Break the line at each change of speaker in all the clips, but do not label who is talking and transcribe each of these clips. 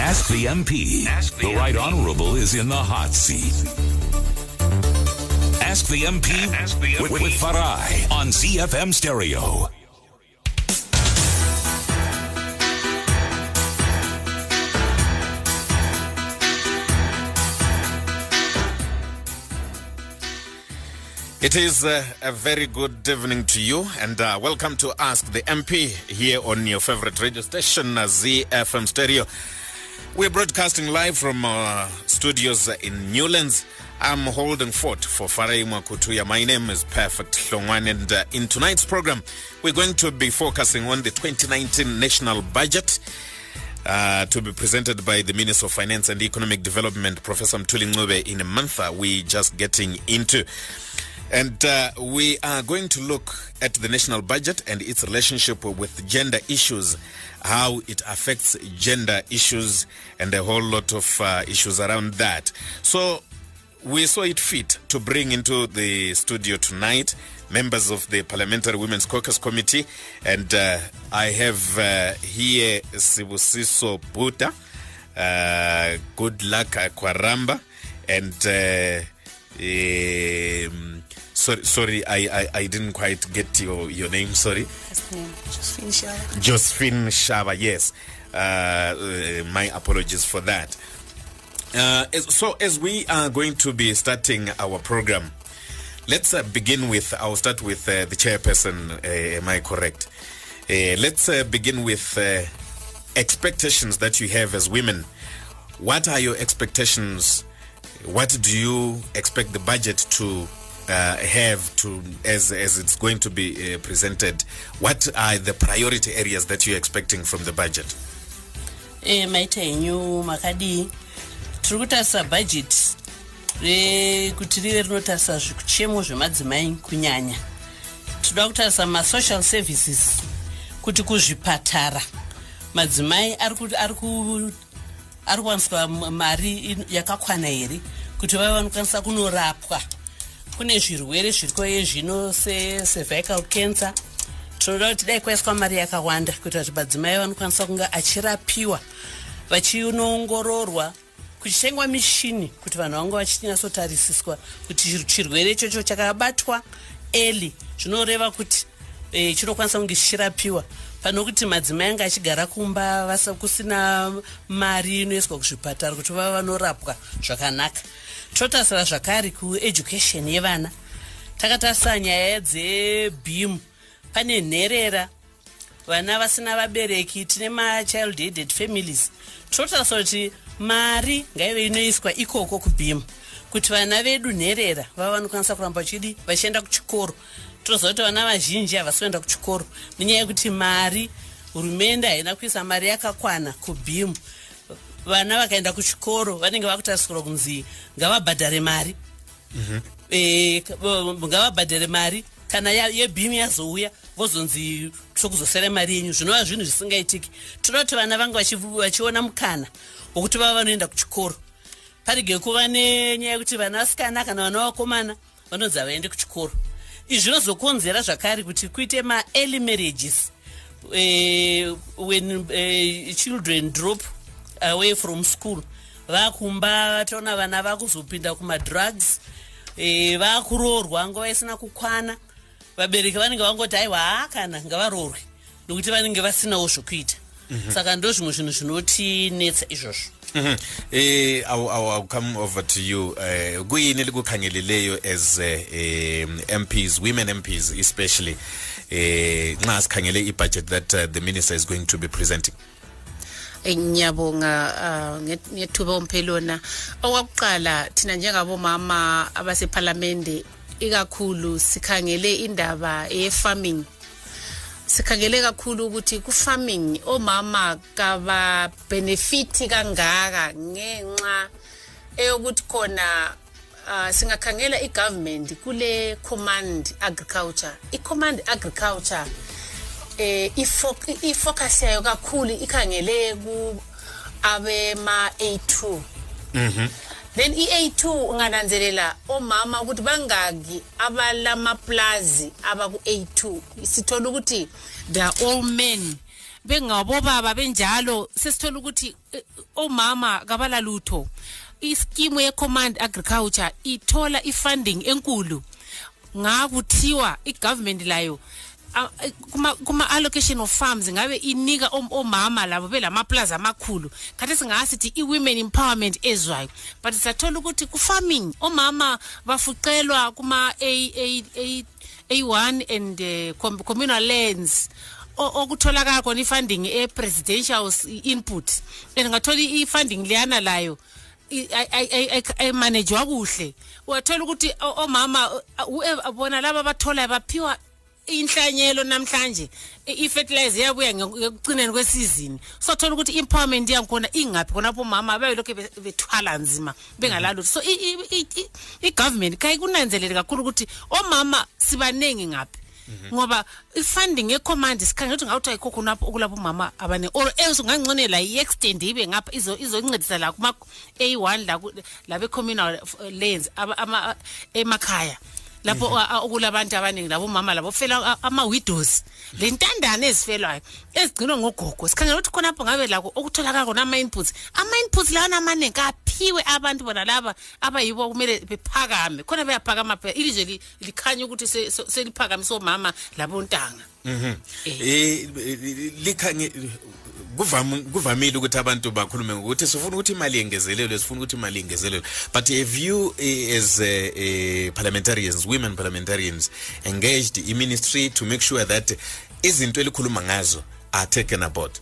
Ask the MP.
Ask the
the Right Honourable is in the hot seat. Ask the MP,
Ask the
with,
MP.
with Farai on ZFM Stereo.
It is uh, a very good evening to you, and uh, welcome to Ask the MP here on your favorite radio station, uh, ZFM Stereo. We're broadcasting live from our studios uh, in Newlands. I'm holding fort for Farai Mwakutuya. My name is Perfect Longwan, and uh, in tonight's program, we're going to be focusing on the 2019 national budget. Uh, to be presented by the Minister of Finance and Economic Development, Professor Mtuli in a month uh, we just getting into. And uh, we are going to look at the national budget and its relationship with gender issues, how it affects gender issues, and a whole lot of uh, issues around that. So we saw it fit to bring into the studio tonight members of the Parliamentary Women's Caucus Committee, and uh, I have uh, here Sibusiso Buta. Uh, good luck, Akwaramba, and uh, um, sorry, sorry, I, I, I didn't quite get your, your name. Sorry, Josephine Shaba. Yes, uh, uh, my apologies for that. Uh, as- so, as we are going to be starting our program, let's uh, begin with. I'll start with uh, the chairperson. Uh, am I correct? Uh, let's uh, begin with uh, expectations that you have as women. What are your expectations? What do you expect the budget to uh, have to as as it's going to be uh, presented? What are the priority areas that you're expecting from the budget?
e maita henyu makadii tiri kutarisa bhajeti rekuti rive rinotarisa zvikuchemo zvemadzimai kunyanya. Tinoda kutarisa masocial services kuti kuzvipatara. Madzimai ari ku- ari ku- ari kuwaniswa mari yakakwana here? Kuti vave vanokwanisa kunorapwa kune zvirwere zvirikoye zvino secervical cancer. Tinoda kuti dai kwaiswa mari yakawanda kuitira kuti madzimai vanokwanisa kunge achirapiwa vachinoongororwa kuchitengwa mishini kuti vanhu vange vachinyatsotarisiswa kuti chir- chirwere ichocho chakabatwa eli zvinoreva kuti e, chinokwanisa kunge chichirapiwa. Pano kuti madzimai anga achigara kumba kusina mari inoiswa kuzvipatara kuti vava vanorapwa zvakanaka totarisira zvakare kueducation yevana. Takatarisa nyaya dzebhim pane nherera. Vana vasina vabereki tine machild aided families. Totarisa kuti mari ngaive inoiswa ikoko kubhim kuti vana vedu nherera vava vanokwanisa kuramba vachidi vachienda kuchikoro. Toziva kuti vana vazhinji havasi kuenda kuchikoro. Nenyaya yekuti mari hurumende haina kuisa mari yakakwana kubhim vana vakaenda kuchikoro vanenge vakutarisirwa kunzi ngavabhadhare mari. Eh, ka- vo- ngavabhadhare mari kana yebhimu yazouya vozonzi tokuzosera mari yenyu. Zvinova zvinhu zvisingaitiki. Toda kuti vana vange vachi- vachiona mukana wokuti vava vanoenda kuchikoro. Parege kuva nenyaya yekuti vana vasikana kana vana vakomana vanonzi havaende kuchikoro. Izvi zvinozokonzera zvakare kuti kuite maearly marriages eh, when eh, children drop away from school. Vakumba vataona vana vakuzopinda kumadrugs eh, vakuroorwa nguva isina kukwana. Vabereki vanenge vangoti aiwa haa kana ngavaroorwe. Nokuti vanenge vasinawo zvokuita. Saka ndo zvimwe zvinhu zvinotinetsa izvozvo.
Mhm. Eh, I'll, I'll, I'll come over to you. Eh, kuyini likukhangeleleyo as uh, um, MPs, women MPs especially, eh, nxa sikhangele i-budget that uh, the minister is going to be presenting.
Ngiyabonga nge- ngethuba umphelona okwakuqala thina njengabomama abasephalamende ikakhulu sikhangele indaba ye-farming. Sikhangele kakhulu ukuthi ku-farming omama kababhenefithi kangaka ngenxa eyokuthi khona uh, singakhangela i-government kule command agriculture. I-command agriculture eh ifo- ifocus yayo kakhulu ikhangele ku abema A2 then i-A2 ungananzelela omama ukuthi bangaki abalamaplazi abaku-A2 sithola ukuthi they are all men. Bengabobaba benjalo sesithola ukuthi eh, omama kabala lutho iskimu ye-command agriculture ithola i-funding enkulu. Ngakuthiwa i-government layo a- kuma, of farms ngabe inika om- omama labo belamaplaza amakhulu. Khathi singasithi i-women empowerment ezwayo. But sathola ukuthi ku-farming omama bafuqelwa kuma A- A- A- a1 and uh, com- communal lands. Okutholakala khona i-funding e-presidential input. And ngathola i-funding leyana layo ayimanejwa kuhle. Uyathola ukuthi omama bona laba abatholayo baphiwa inhlanyelo namhlanje i- i-fertilizer yabuya nge- ekugcineni kwesizini. Sothola ukuthi i-empowerment yankhona ingaphi khonapho omama bayelokhu be- bethwala nzima bengalalutho so i- i- i- i- i-government kayikunanzelele kakhulu ukuthi omama sibaningi ngaphi. Ngoba i-funding ye-command sikhangela ukuthi ngawuthi ayikho khonapho okulapho umama abane or else ungangconela i-extend ibe ngapha izo- izoncedisa la kuma-a one la ku- la be-communal uh, lands aba- ama- emakhaya. lapho okulabantu abaningi labo mama labo fela ama widows lentandane ezifelwayo ezigcinwa ngogogo sikhangela ukuthi khona lapho ngabe lako okutholakala kona ama inputs ama inputs lawo amaningi aphiwe abantu bona laba abayibo kumele bephakame. Khona beyaphakama phela. Ilizwe likhanya ukuthi seliphakame somama labontanga mhm.
Eh. Likhange kuvamile ukuthi abantu bakhulume ngokuthi sifuna ukuthi imali yengezelelwe sifuna ukuthi imali yengezelelwe but have you eh, as uh, uh, parliamentarians women parliamentarians engaged i-ministry to make sure that izinto elikhuluma ngazo are taken aboard.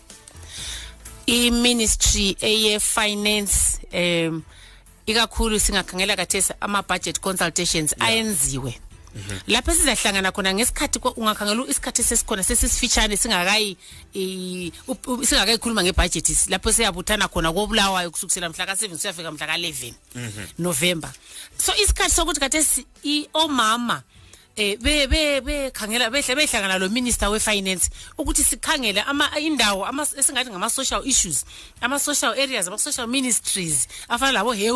I-ministry eye-finance um ikakhulu singakhangela kathesi ama-budget consultations ayenziwe. Lapho sizahlangana khona ngesikhathi ungakhangela isikhathi sesikhona sesisifitshane singakayi singakayikhuluma ngebhajethi lapho siyabuthana khona kobulawayo kusukisela mhla ka-seven siyafika mhla ka-eleven november. So isikhathi sokuthi i- omama eh be be bekhangela behle behlangana lo minister we-finance ukuthi sikhangele ama indawo ama- esingathi ngama-social issues ama-social areas ama-social ministries afana labo eh,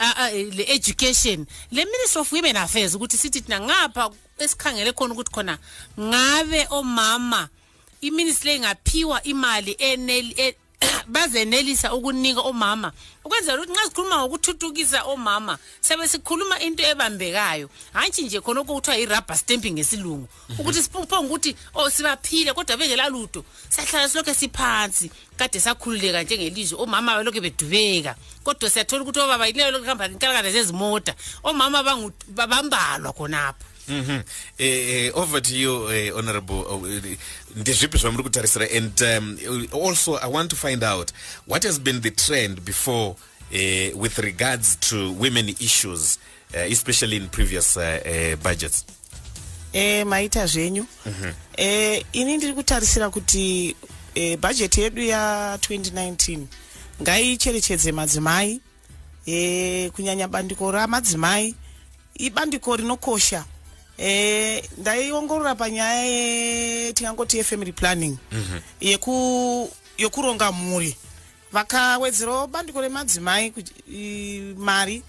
le education le ministry of women affairs ukuthi sithi thina ngapha esikhangele khona ukuthi khona ngabe omama iministry ingaphiwa imali e- bazenelisa ukunika omama ukwenzela ukuthi nxa sikhuluma ngokuthuthukisa omama sebe sikhuluma into ebambekayo. Hantshi nje khonokho kuthiwa i-rubber stamping ngesilungu. Ukuthi siphonga ukuthi o sibaphile kodwa bengelalutho. Siyahlala silokhu siphansi. Kade sakhululeka njengelizwe omama balokhu bedubeka. Kodwa siyathola ukuthi obaba ilelo lokhu hamba inkalakala zezimota. Omama bambalwa khonapho.
Mhm. Eh, eh, over to you eh, honorable oh, eh, ndezvipi zvamuri kutarisira and um, also i want to find out what has been the trend before uh, with regards to women issues uh, especially in previous uh, uh, budgets.
E, maita zvenyu. E, ini ndiri kutarisira kuti e, bhajeti yedu ya2019 ngaicherechedze madzimai. E, kunyanya bandiko ramadzimai ibandiko rinokosha e, ndaiongorora panyaya ye tingangoti yefamily planning. Yeku yokuronga mhuri vakawedzerawo bandiko remadzimai mari.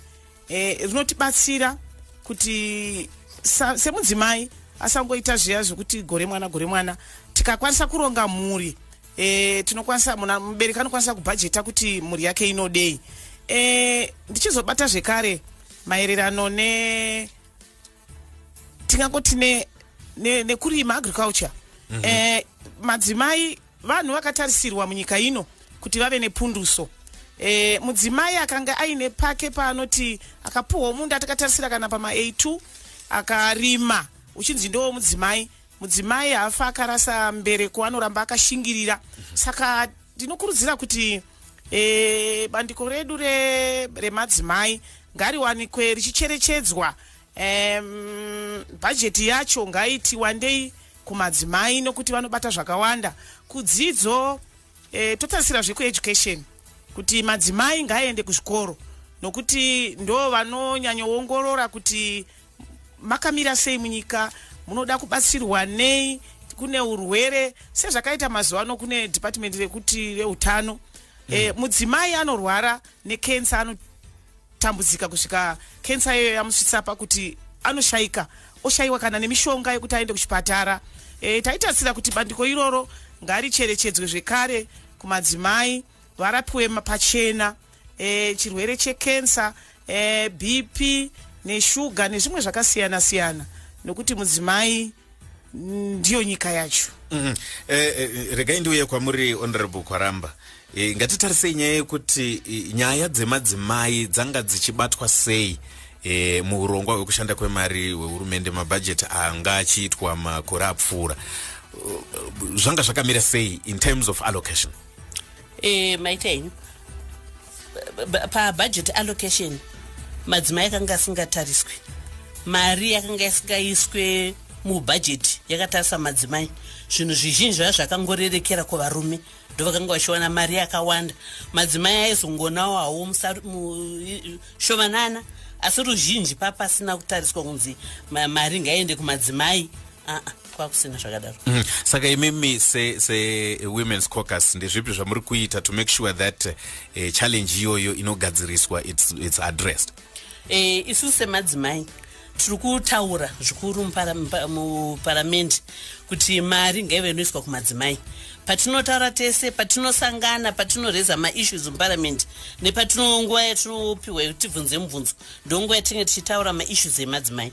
E, rinotibatsira kuti sa- semudzimai asangoita zviya zvekuti gore mwana gore mwana. Tikakwanisa kuronga mhuri e, tinokwanisa muna mubereki anokwanisa kubhajeta kuti mhuri yake inodei. E, ndichizobata zvekare maererano ne tingangoti ne- ne- nekurima agriculture mm -hmm. eh, madzimai vanhu vakatarisirwa munyika ino kuti vave nepunduso. Eh, mudzimai akanga aine pake paanoti akapuhwa munda takatarisira kana pama a2 akarima. Uchinzi ndowo mudzimai. Mudzimai hafa akarasa mbereko anoramba akashingirira. Saka ndinokurudzira kuti e, bandiko redu re- remadzimai ngariwanikwe richicherechedzwa em, bhajeti yacho ngaiti wandei kumadzimai nokuti vanobata zvakawanda kudzidzo e, totarisira zvekueducation kuti madzimai ngaaende kuzvikoro nokuti ndo vanonyanyoongorora kuti makamira sei munyika munoda kubatsirwa nei kune urwere sezvakaita mazuva ano kune department rekuti reutano mm. e, mudzimai anorwara nekensa anotambudzika kusvika kensa iyoyo yamusvitsa pakuti anoshayika oshayiwa kana nemishonga yekuti aende kuchipatara. E, taitarisira kuti bandiko iroro ngaricherechedzwe zvekare kumadzimai varapiwe pachena e, chirwere chekensa e, bp neshuga nezvimwe zvakasiyana siyana. Nokuti mudzimai mm, ndiyo nyika yacho.
Mhm. Eh, eh, regai ndiuye kwamuri honorable kwaramba Eh, ngatitarisei nyaya yekuti eh, nyaya dzemadzimai dzanga dzichibatwa sei e, muurongwa hwekushanda kwemari hwehurumende mabhajeti anga achiitwa makore apfuura? Zvanga zvakamira sei in terms of allocation?
E, maita henyu pabudget allocation madzimai akanga asingatariswi mari yakanga isingaiswe mubhajeti yakatarisa madzimai. Zvinhu zvizhinji zvaa zvakangorerekera kuvarume ndo vakanga vachiwana mari yakawanda madzimai aizongonawo hawo shomanana asi ruzhinji papasina kutariswa kunzi ma- mari ngaiende kumadzimai aa kwakusina zvakadaro
Mhm. saka imimi sewomen's caucus ndezvipi zvamuri kuita to make sure that uh, challenge iyoyo inogadziriswa it's, it's addressed
e, isusu semadzimai tiri kutaura zvikuru mupara- mupa- muparamende kuti mari ngaive inoiswa kumadzimai patinotaura tese patinosangana patinoreza maissues muparamende nepatinonguva yatinopiwa yekuti tibvunze mubvunzo ndonguva yatinenge tichitaura maissues emadzimai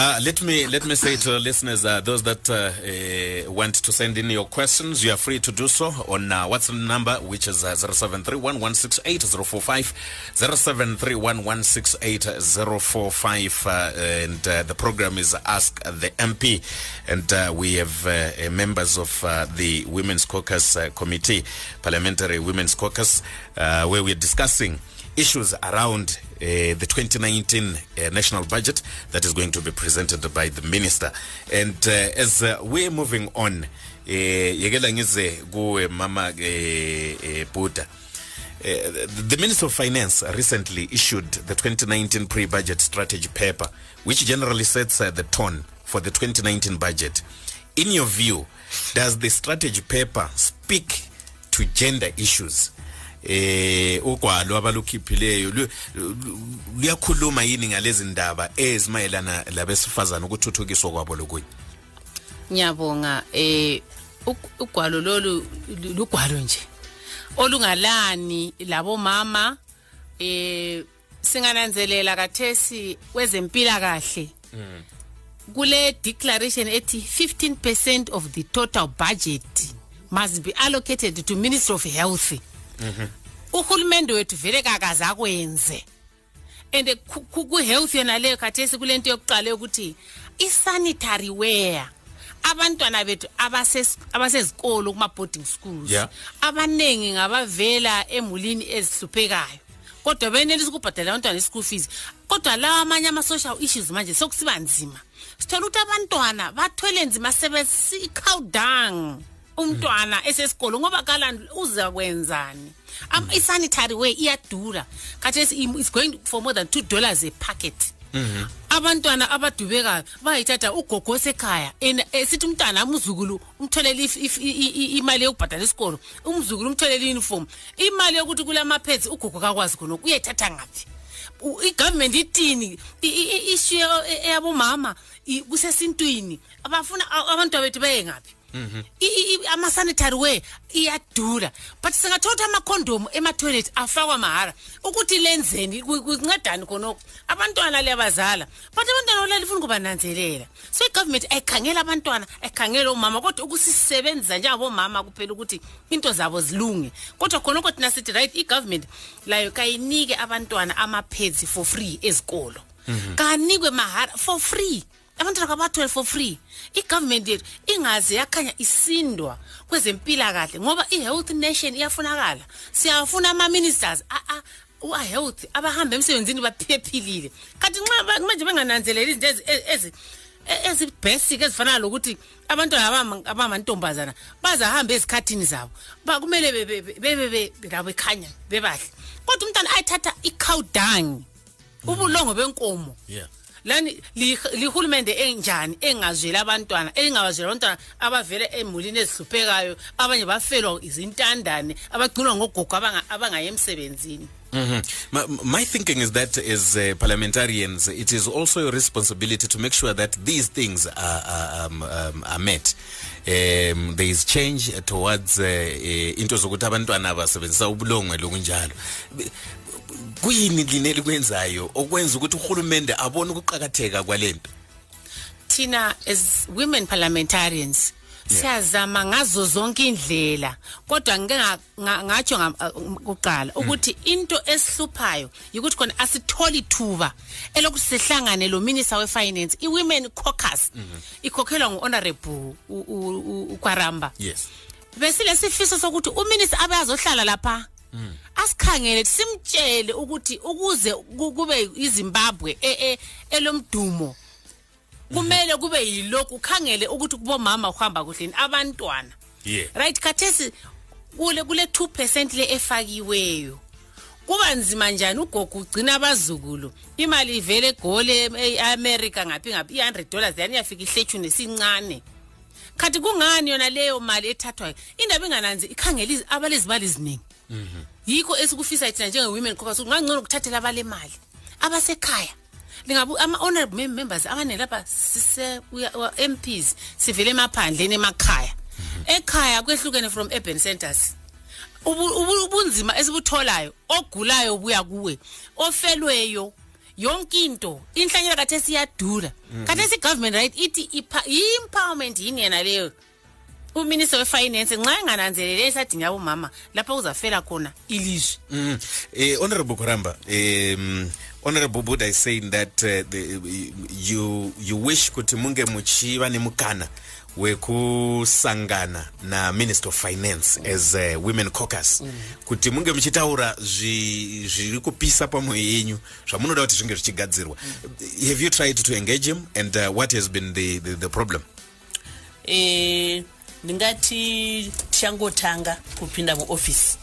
Uh, let me let me say to listeners, uh, those that uh, uh, want to send in your questions, you are free to do so on uh, WhatsApp number, which is uh, 0731168045, 0731168045, uh, and uh, the program is Ask the MP, and we have members of the Women's Caucus Committee, Parliamentary Women's Caucus, where we're discussing issues around uh, the 2019 uh, national budget that is going to be presented by the minister. And uh, as uh, we're moving on, uh, mama Buddha. The Minister of Finance recently issued the 2019 pre-budget strategy paper, which generally sets the tone for the 2019 budget. In your view, does the strategy paper speak to gender issues? Eh ugwalo abalukhiphileyo lu- lu- luyakhuluma yini ngalezi ndaba ezimayelana labesifazana ukuthuthukiswa kwabo lokunye?
Ngiyabonga eh ug- ugwalo lolu lu- lugwalo nje olungalani labomama eh singananzelela kathesi kwezempilakahle. Kule declaration ethi 15% of the total budget must be allocated to ministry of health. Uhulumende wethu vele kakaze akwenze. And ku- ku- ku-health yona leyo khathesi kule nto yokuqala yokuthi i-sanitary wear. Abantwana bethu abasezikolo kuma-boarding schools abaningi ngabavela emulini ezihluphekayo. Kodwa benelisa ukubhadala abantwana i-school fees kodwa lawa amanye ama-social issues manje sokusiba nzima. Sithola ukuthi abantwana bathwele nzima sebesikhawdang umntwana esesikolo ngoba kalani uza kwenzani? Am- i-sanitary way iyadura. Khathesi it's going for more than two dollars a packet. Abantwana abadubekayo bayithatha ugogo osekhaya and esithi umntwana umzukulu umtholele imali yokubhadala isikolo umzukulu umtholele i-uniform. Imali yokuthi kula mapheds ugogo kakwazi khonoko uyayithatha ngaphi. Igovernment itini ishiye eyabomama i- kusesintwini. Abafuna a- abantwana bethu baye ngaphi? Ama-sanitary way iyadura. But singathola ukuthi amakhondomu ematoilet afakwa mahara ukuthi lenzeni ku- kuncedani khonoko abantwana liyabazala but abantwana olala ifuna ukubananzelela so igovernment ayikhangela abantwana ayikhangela omama kodwa ukusisebenzisa njengabomama kuphela ukuthi into zabo zilunge. Kodwa khonoko thina sithi right igovernment layo kayinike abantwana ama-pads for free ezikolo. Kanikwe mahara for free. Abantwana kabathole for free. Igovernment yethu ingaze yakhanya isindwa kwezempilakahle ngoba i-health nation iyafunakala. Siyafuna ama-ministers a-health abahamba emsebenzini baphephilile kanti nxa manje bengananzeleli izinto ezi- ezi- ezi- e- ezi-basic ezifana lokuthi abantwana abama- abangamantombazana bazahambe ezikhathini zabo. Kumele be- be- be- bebe be- labo bekhanya bebahle. Kodwa umntwana ayithatha ikhawudangi ubulongo benkomo.
Yeah.
Lani li- lihulumende enjani engazweli abantwana engawazweli abantwana abavela emulini ezihluphekayo abanye bafelwa izintandane abagcinwa ngogogo abanga- abangaye emsebenzini
Mhm. My, my thinking is that as uh, parliamentarians, it is also your responsibility to make sure that these things are, are, um, um, are met. Um, there is change towards uh, uh, into zokuthi abantwana basebenzisa ubulongwe lokunjalo B- kuyini line likwenzayo okwenza ukuthi urhulumente abone ukuqakatheka kwalento?
Thina as women parliamentarians siyazama ngazo zonke indlela. Kodwa ngike nga- nga- ngatsho nga- uh, kuqala ukuthi into esihluphayo yikuthi khona asitholi thuba elokuthi sihlangane lo minister we-finance i-women caucus. Ikhokhelwa ngu-honorable u- u- u- ukwaramba
yes.
Besilesifiso sokuthi uminister abe azohlala lapha. Asikhangele simtshele ukuthi ukuze ku- kube izimbabwe e- e- elomdumo kumele kube yilokhu ukhangele ukuthi kubomama kuhamba kuhleni abantwana. Right khathesi kule kule 2 percent le efakiweyo. Kuba nzima njani ugogo ugcina abazukulu? Imali ivele egole e-america ngaphi ngaphi? I-100 dollars yani iyafika ihlethshuni esincane khathi kungani yona leyo mali ethathwayo? Indaba ingananzi ikhangela izi- abalezimali eziningi. Yikho esikufisa thina njenge-women caucus ukuthi ngangcono kuthathela abale mali abasekhaya. Lingabu ama-honorable mem- members abanelapha sise we- we- mps sivele emaphandleni emakhaya. Ekhaya kwehlukene from urban centers. Ubu- ubu- ubunzima esibutholayo ogulayo buya kuwe ofelweyo yonke into inhlanyela kathe siyadura kathe si-government right ithi ipa- i-empowerment yini yena leyo? Uminister wefinance nxa engananzelele esadinga abomama lapho kuzafela khona ilizwe.
Mm. Uh, Honorable Koramba, um, Honorable Buddha is saying that uh, the, you, you wish kuti munge muchiva nemukana wekusangana na minister of finance as uh, women caucus. Kuti munge muchitaura zvi- zviri kupisa pamwoyo yenyu zvamunoda kuti zvinge zvichigadzirwa. Have you tried to engage him? And uh, what has been the, the, the problem?
Eh, ndingati tichangotanga kupinda muofisi.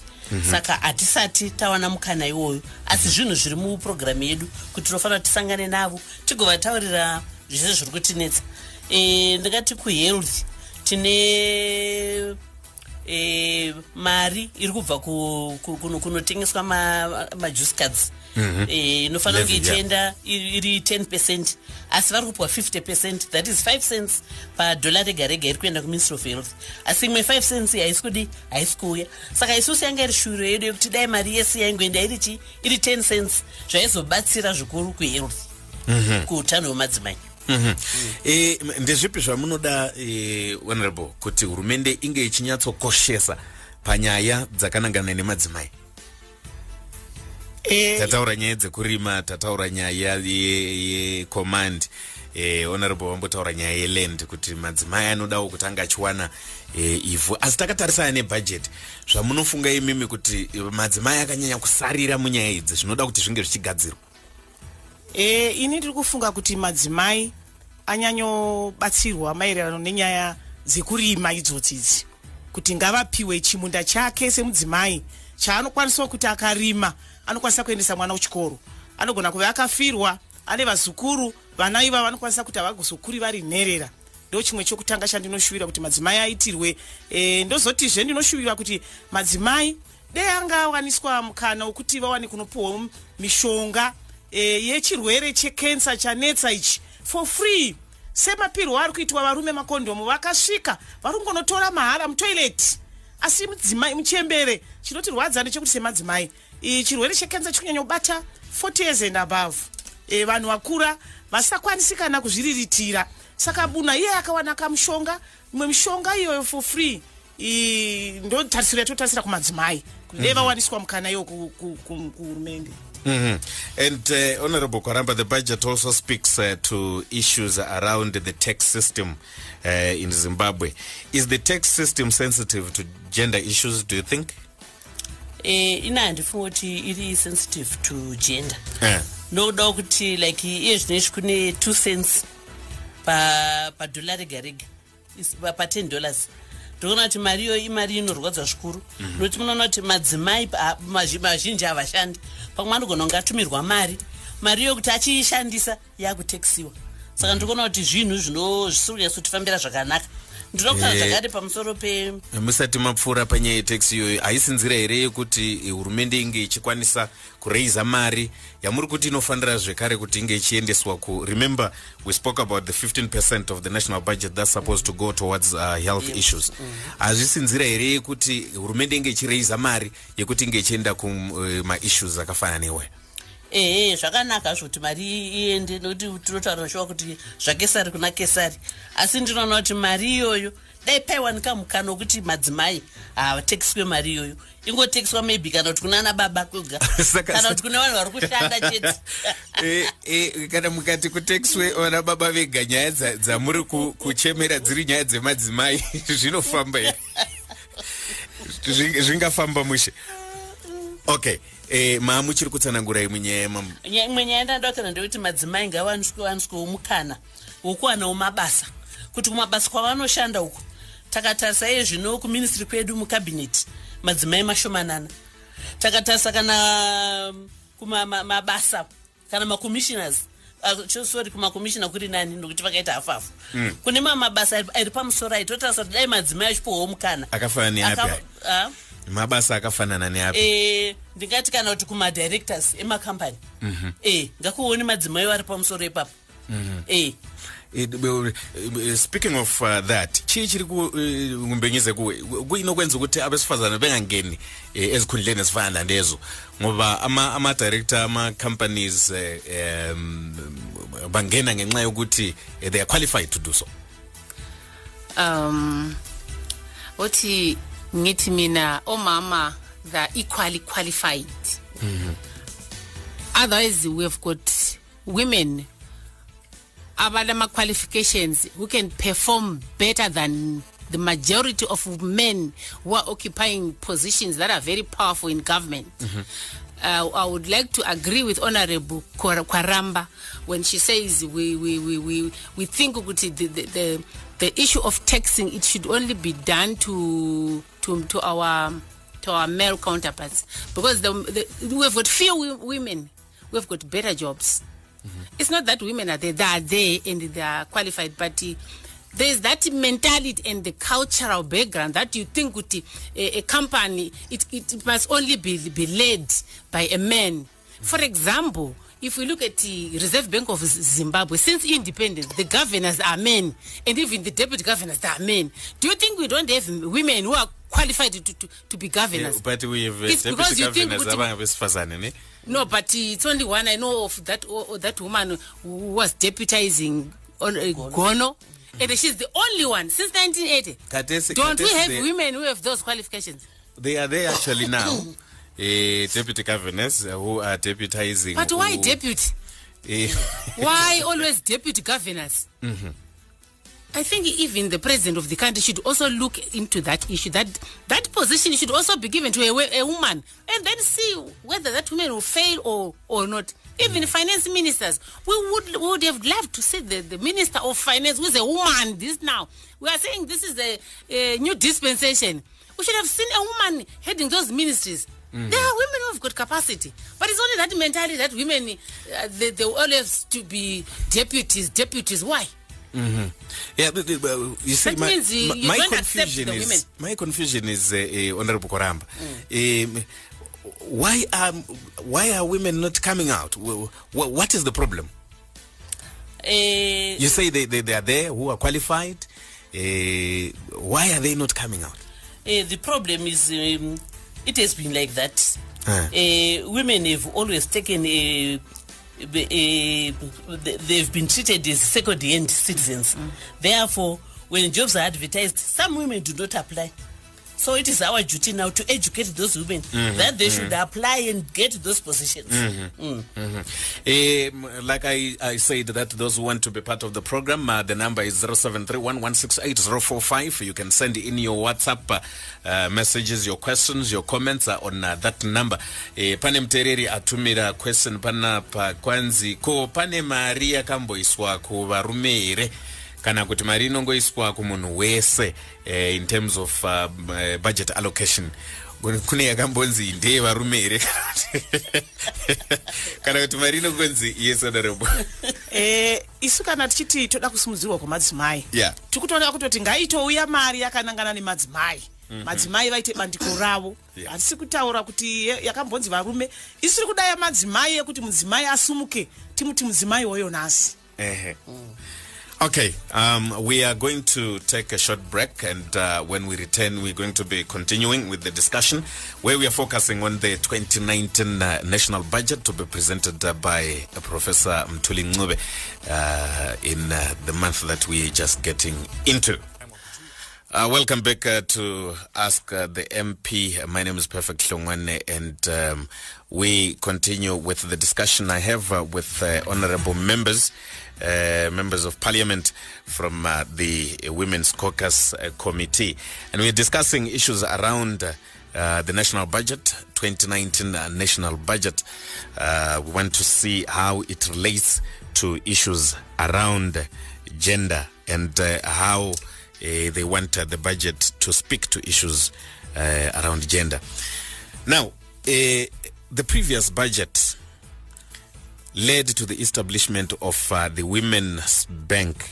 Saka hatisati tawana mukana iwoyo asi zvinhu zviri mupurogiramu yedu kuti tinofanira tisangane navo tigovataurira zvese zviri kutinetsa. Eh, ndingati kuhealth tine eh, mari iri kubva ku- ku- kunotengeswa majuice cards. Eh, inofanira kunge ichienda iri iri 10 percent. Asi vari kupiwa 50 percent that is 5 cents padhola rega rega iri kuenda kuministry of health. Asi imwe 5 cents haisi kudi haisi kuuya saka isusu yanga iri shuro yedu yekuti dai mari yese yaingoenda iri chi iri 10 cents zvaizobatsira zvikuru kuhealth kuutano hwemadzimai
Mhm. Eh, m- ndezvipi zvamunoda eh, honorable kuti hurumende inge ichinyatsokoshesa panyaya dzakanangana nemadzimai?
Eh,
tataura nyaya dzekurima tataura nyaya ye- yecommand eh, honorable wambotaura nyaya yeland kuti madzimai anodawo kuti anga achiwana eh, ivhu. Asi takatarisana nebhajeti zvamunofunga imimi kuti eh, madzimai akanyanya kusarira munyaya idzi zvinoda kuti zvinge zvichigadzirwa
e, ini ndiri kufunga kuti madzimai anyanyobatsirwa maererano nenyaya dzekurima idzodzidzi kuti ngavapiwe chimunda chake semudzimai chaanokwanisawo kuti akarima anokwanisa kuendesa mwana kuchikoro. Anogona kuva akafirwa ane vazukuru vana iva vanokwanisa kuti havagozokuri vari nherera. Ndo chimwe chokutanga chandinoshuvira kuti madzimai aitirwe. E, ndozotizve ndinoshuvira kuti madzimai dei angawaniswa mukana wekuti vawane kunopiwawo mishonga e, yechirwere chekensa chanetsa ichi. For free. Semapirwo ari kuitwa varume makondomu. Vakasvika vari kungonotora mahara mutoileti asi mudzimai muchembere chinotirwadza ndechekuti semadzimai. Chirwere chekensa chikunyanya kubata 40 years and above. E, vanhu vakura vasakwanisi kana kuzviriritira. Saka buna iye akawana kamushonga imwe mishonga iyoyo for free. I- ndo tarisiro yatotarisira kumadzimai. Kuti dei vawaniswa mukana iwo ku- ku- ku- kuhurumende
Mhm. And uh, Honorable Kwaramba, the budget also speaks uh, to issues around the tax system uh, in Zimbabwe. Is the tax system sensitive to gender issues, do you think?
Eh, ina handifunga kuti iri sensitive to gender
Uh,
nokudawo kuti like iye zvinoizvi kune 2 cents pa- padhola rega rega pa- pa10 dollars ndikuona kuti mari iyoyo imari inorwadza zvikuru. Nokuti munoona kuti madzimai mazhinji havashandi. Pamwe anogona kunge atumirwa mari. Mari iyoyo kuti achiishandisa yakutekisiwa saka ndikuona kuti zvinhu zvino zvisiri kunyatsotifambira zvakanaka ndinokutaura
Eh.
zvakare pamusoro pe
musati mapfuura panyaya yetaxi iyoyo haisi nzira here yekuti eh, hurumende inge ichikwanisa kureisa mari yamuri kuti inofanira zvekare kuti inge ichiendeswa ku remember we spoke about the 15 percent of the national budget that's supposed to go towards uh, health
Yes.
issues hazvisi nzira here yekuti hurumende inge ichireisa mari yekuti inge ichienda kumaissues akafanana newe
ehe zvakanaka zvo kuti mari iende nokuti tinotaura shuwa kuti zvakesari kuna kesari. Asi ndinoona kuti mari iyoyo dai paiwanika mukana wekuti madzimai havatekiswe mari iyoyo. Ingotekiswa maybe kana kuti kuna ana baba kwega. Kana kuti kuna vanhu vari kushanda chete.
Eh, eh, kana mukati kutekiswe vana baba vega nyaya dza- dzamuri ku- kuchemera dziri nyaya dzemadzimai zvinofamba here? Zving- zvingafamba mushe. Okay eh, maa muchiri kutsanangurai munyaya yemam
Nya- imwe nyaya ndandakana ndekuti madzimai ngavawaniswewo mukana wokuwanawo mabasa kuti kumabasa kwavanoshanda uko takatarisa iye zvino kuministry kwedu mukabhineti madzimai mashomanana. Takatarisa kana kumabasa kana makommissioners uh, sorry kumakomishina kuri nani nokuti vakaita hafafu mm. kune mamwe mabasa ari- pamusoro ai totarisa kuti dai madzimai achipohwo mukana
Akafanana neapi
ah?
Mabasa akafanana neapi
Eh, ndingati kana kuti kumadirectors emakambani e ngakuoni madzimai vari pamusoro ipapo e
Eh, b- eh, speaking of uh, that chii chiri kumbenyeze kuwe. Kuinokwenza ukuthi abesifazane bengangeni eh, ezikhundleni ezifana nalezo ngoba ama- ama-director ama-companies eh, um, bangena ngenxa yokuthi eh, they are qualified to do so.
Um othi ngithi mina omama they are equally qualified. Otherwise we have got women abalama qualifications who can perform better than the majority of men who are occupying positions that are very powerful in government. Uh, I would like to agree with Honorable Kwar- Kwaramba when she says we we, we, we, we think the, the, the, the issue of taxing it should only be done to to, to our to our male counterparts. Because the, the, we've got few women. We've got better jobs. Mm-hmm. It's not that women are there they are there and they are qualified but uh, there's that mentality and the cultural background that you think ukuthi, a, uh, a company it, it must only be, be led by a man. Mm-hmm. For example if we look at the reserve bank of zimbabwe since independence the governors are men and even the deputy governors are men. Do you think we don't have women who are qualified to, to, to be governors
Eh, but we have uh,
It's because
deputy
you think
governors
ukuthi- no, but uh, it's only one I know of that uh, that woman who was deputizing on uh, Gono, and she's the only one since 1980.
Khathesi-
Don't we have
they-
women who have those qualifications?
they are there actually now uh, deputy governors uh, who are deputizing
But why
who-
deputy?
eh,
Why always deputy governors? I think even the president of the country should also look into that issue. That that position should also be given to a, a woman, and then see whether that woman will fail or or not. Even finance ministers, we would we would have loved to see the, the minister of finance is a woman. This now we are saying this is a, a new dispensation. We should have seen a woman heading those ministries. There are women who have got capacity, but it's only that mentality that women uh, they, they always to be deputies. Deputies, why?
Yeah, but, but, uh, you see,
That
my,
means you-
my,
you
my
don't accept
confusion
the
is
women.
my confusion is uh, uh, Honorable Koramba. Um, why are why are women not coming out? Wh- wh- what is the problem?
Eh,
You say they, they, they are there who are qualified. Uh, why are they not coming out?
eh, the problem is um, it has been like that
Ah.
Eh, women have always taken a Eh, they've been treated as second hand citizens mm. therefore when jobs are advertised some women do not apply so it is our duty now to educate those women that they should apply and get those positions Mm.
Um, like I, I said that those who want to be part of the program, uh, the number is 0731168045. You can send in your WhatsApp uh, messages, your questions, your comments uh, on uh, that number. Eh, pane muteereri atumira question panapa kwanzi ko pane mari yakamboiswa kuvarume here kana kuti mari inongoiswa kumunhu wese eh, in terms of uh, uh, budget allocation. Kune- yakambonzi ndeyevarume here? Kana kuti- mari inongonzi yes honorable
eh isu kana tichiti toda kusimudzirwa kwemadzimai
Yeah.
tikutoda kutoti ngaitouya mari yakanangana nemadzimai. Madzimai vaite bandiko ravo.
Yeah.
hatisi kutaura kuti yakambonzi varume isu tiri kudaya madzimai ekuti mudzimai asumuke timuti mudzimai woyo nhasi.
Ehe. Okay, um, we are going to take a short break, and uh, when we return, we're going to be continuing with the discussion where we are focusing on the 2019 uh, national budget to be presented uh, by Professor Mtuli Ngube uh, in uh, the month that we're just getting into. Uh, welcome back uh, to Ask uh, the MP. My name is Perfect Hlongwane, and um, we continue with the discussion I have uh, with honorable members, uh, members of parliament from uh, the Women's Caucus uh, Committee. And we're discussing issues around uh, the national budget, 2019 uh, national budget. We want to see how it relates to issues around gender and how they want the budget to speak to issues around gender. Now, the previous budget led to the establishment of uh, the Women's Bank.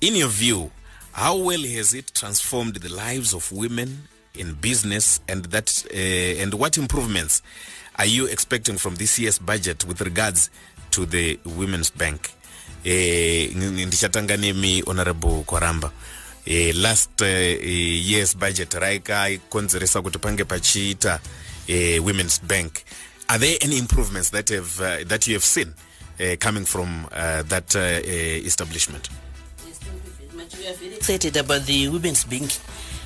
In your view, how well has it transformed the lives of women in business, and that uh, and what improvements are you expecting from this year's budget with regards to the Women's Bank? Eh, ng- ndichatanga nemi honorable kwaramba eh, last uh, year's budget raikaikonzeresa kuti pange pachiita eh, women's bank are there any improvements that have uh, that you have seen coming from uh, that uh, uh, establishment
We are very excited about the women's bank.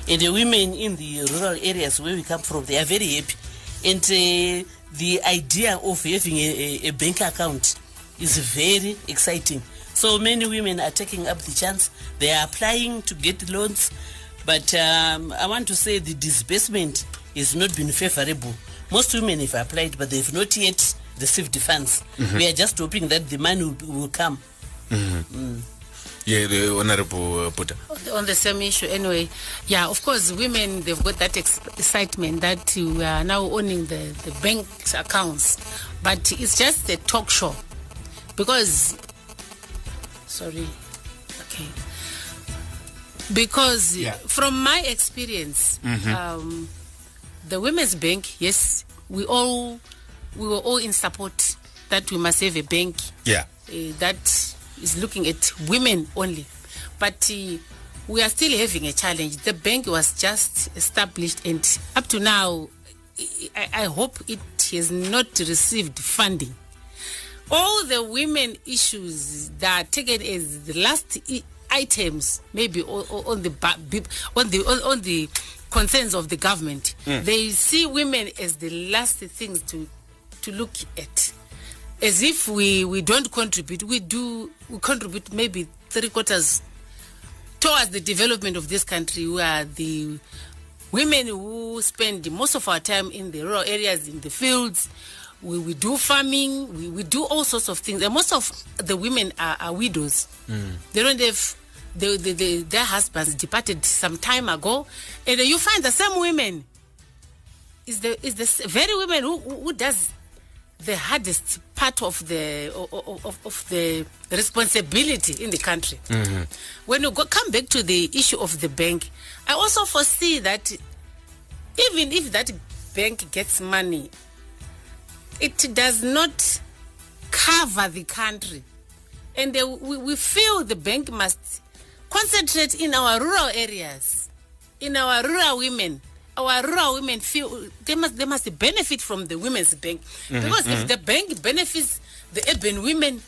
And the women in the rural areas where we come from, they are very happy. And uh, the idea of having a, a, a bank account is very exciting. So many women are taking up the chance. They are applying to get loans. But um, I want to say the disbursement has not been favorable. Most women have applied, but they've not yet received the funds. We are just hoping that the money will, will come.
yeah the honorable uh, Puta.
on the same issue anyway. Yeah of course women they've got that ex- excitement that we are now owning the, the bank accounts. But it's just a talk show. Because sorry. Okay. Because
Yeah.
from my experience um, the women's bank yes we all we were all in support that we must have a bank
yeah
uh, that is looking at women only. But uh, we are still having a challenge. The bank was just established, and up to now, I, I hope it has not received funding. All the women issues that are taken as the last I- items, maybe o- o- on the on the on, on the concerns of the government, they see women as the last things to to look at. As if we we don't contribute we do we contribute maybe three quarters towards the development of this country. We are the women who spend most of our time in the rural areas in the fields. We, we do farming we, we do all sorts of things. And most of the women are, are widows. Mm. They don't have they, they, they, their husbands departed some time ago. And you find the same women is the is the very women who, who who does the hardest part of the of, of, the responsibility in the country. When you go, come back to the issue of the bank, I also foresee that even if that bank gets money, it does not cover the country, and uh, we, we feel the bank must concentrate in our rural areas, in our rural women. Our rural women feel they must they must benefit from the women's bank mm-hmm, because if mm-hmm. the bank benefits the urban women,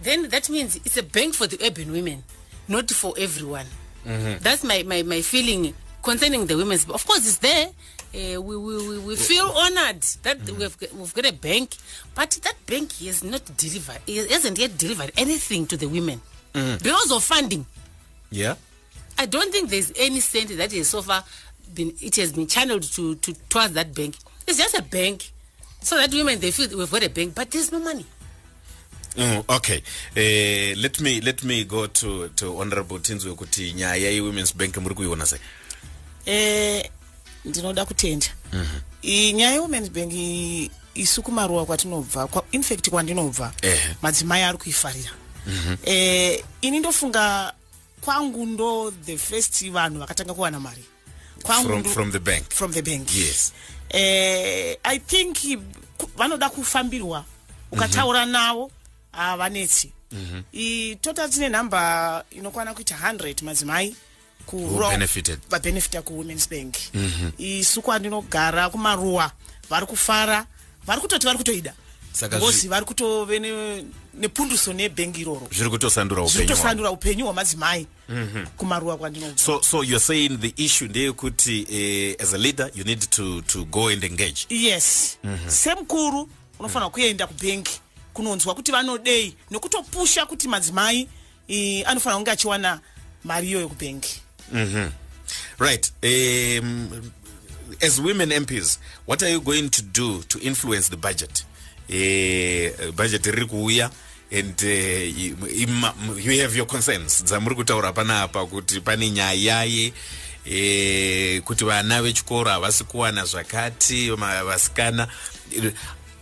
then that means it's a bank for the urban women, not for everyone. Mm-hmm. That's my, my, my feeling concerning the women's. Of course, it's there. Uh, we, we, we, feel honored that we've, got- we've got a bank, but that bank has not delivered, it hasn't yet delivered anything to the women because of funding.
yeah
I don't think there's any cent that is so far been it has been channeled to, to towards that bank. It's just a bank. So that women they feel we've got a bank, but there's no money.
Mm, okay uh, let me let me go to to honorable tinzwe kuti nyaya yewomen's bank muri kuiona sei
eh ndinoda kutenda I- nyaya yewomens bank isu kumaruwa kwatinobva kwa- infact kwandinobva
Ehe.
madzimai ari kuifarira eh, ini ndofunga kwangu ndo the first vanhu vakatanga kuwana mari
from, from the bank.
from the bank.
Yes.
eh, i think vanoda kufambirwa ukataura navo havanetsi I- tota tine nhamba inokwana kuita 100 madzimai vabenefita kuwomens bank. Isu kwandinogara kumaruwa vari kufara vari kutoti vari kutoida. Ngozi vari kutove ne- nepunduso nebhengi iroro.
Zviri kutosandura upenyu hwavo.
zvitosandura upenyu hwamadzimai kumaruwa kwandinobva
so so you're saying the issue ndeyekuti uh, as a leader you need to, to go and engage.
Yes. Semukuru unofanira kuenda kubhengi kunonzwa kuti vanodei nekutopusha kuti madzimai eh, anofanira kunge achiwana mari iyoyo kubhengi
right um, as women mps what are you going to do to influence the budget uh, budget riri kuuya and uh, you, ima- you have your concerns. Dzamuri kutaura panapa kuti pane nyaya ye eh, kuti vana vechikoro havasi kuwana zvakati vasikana.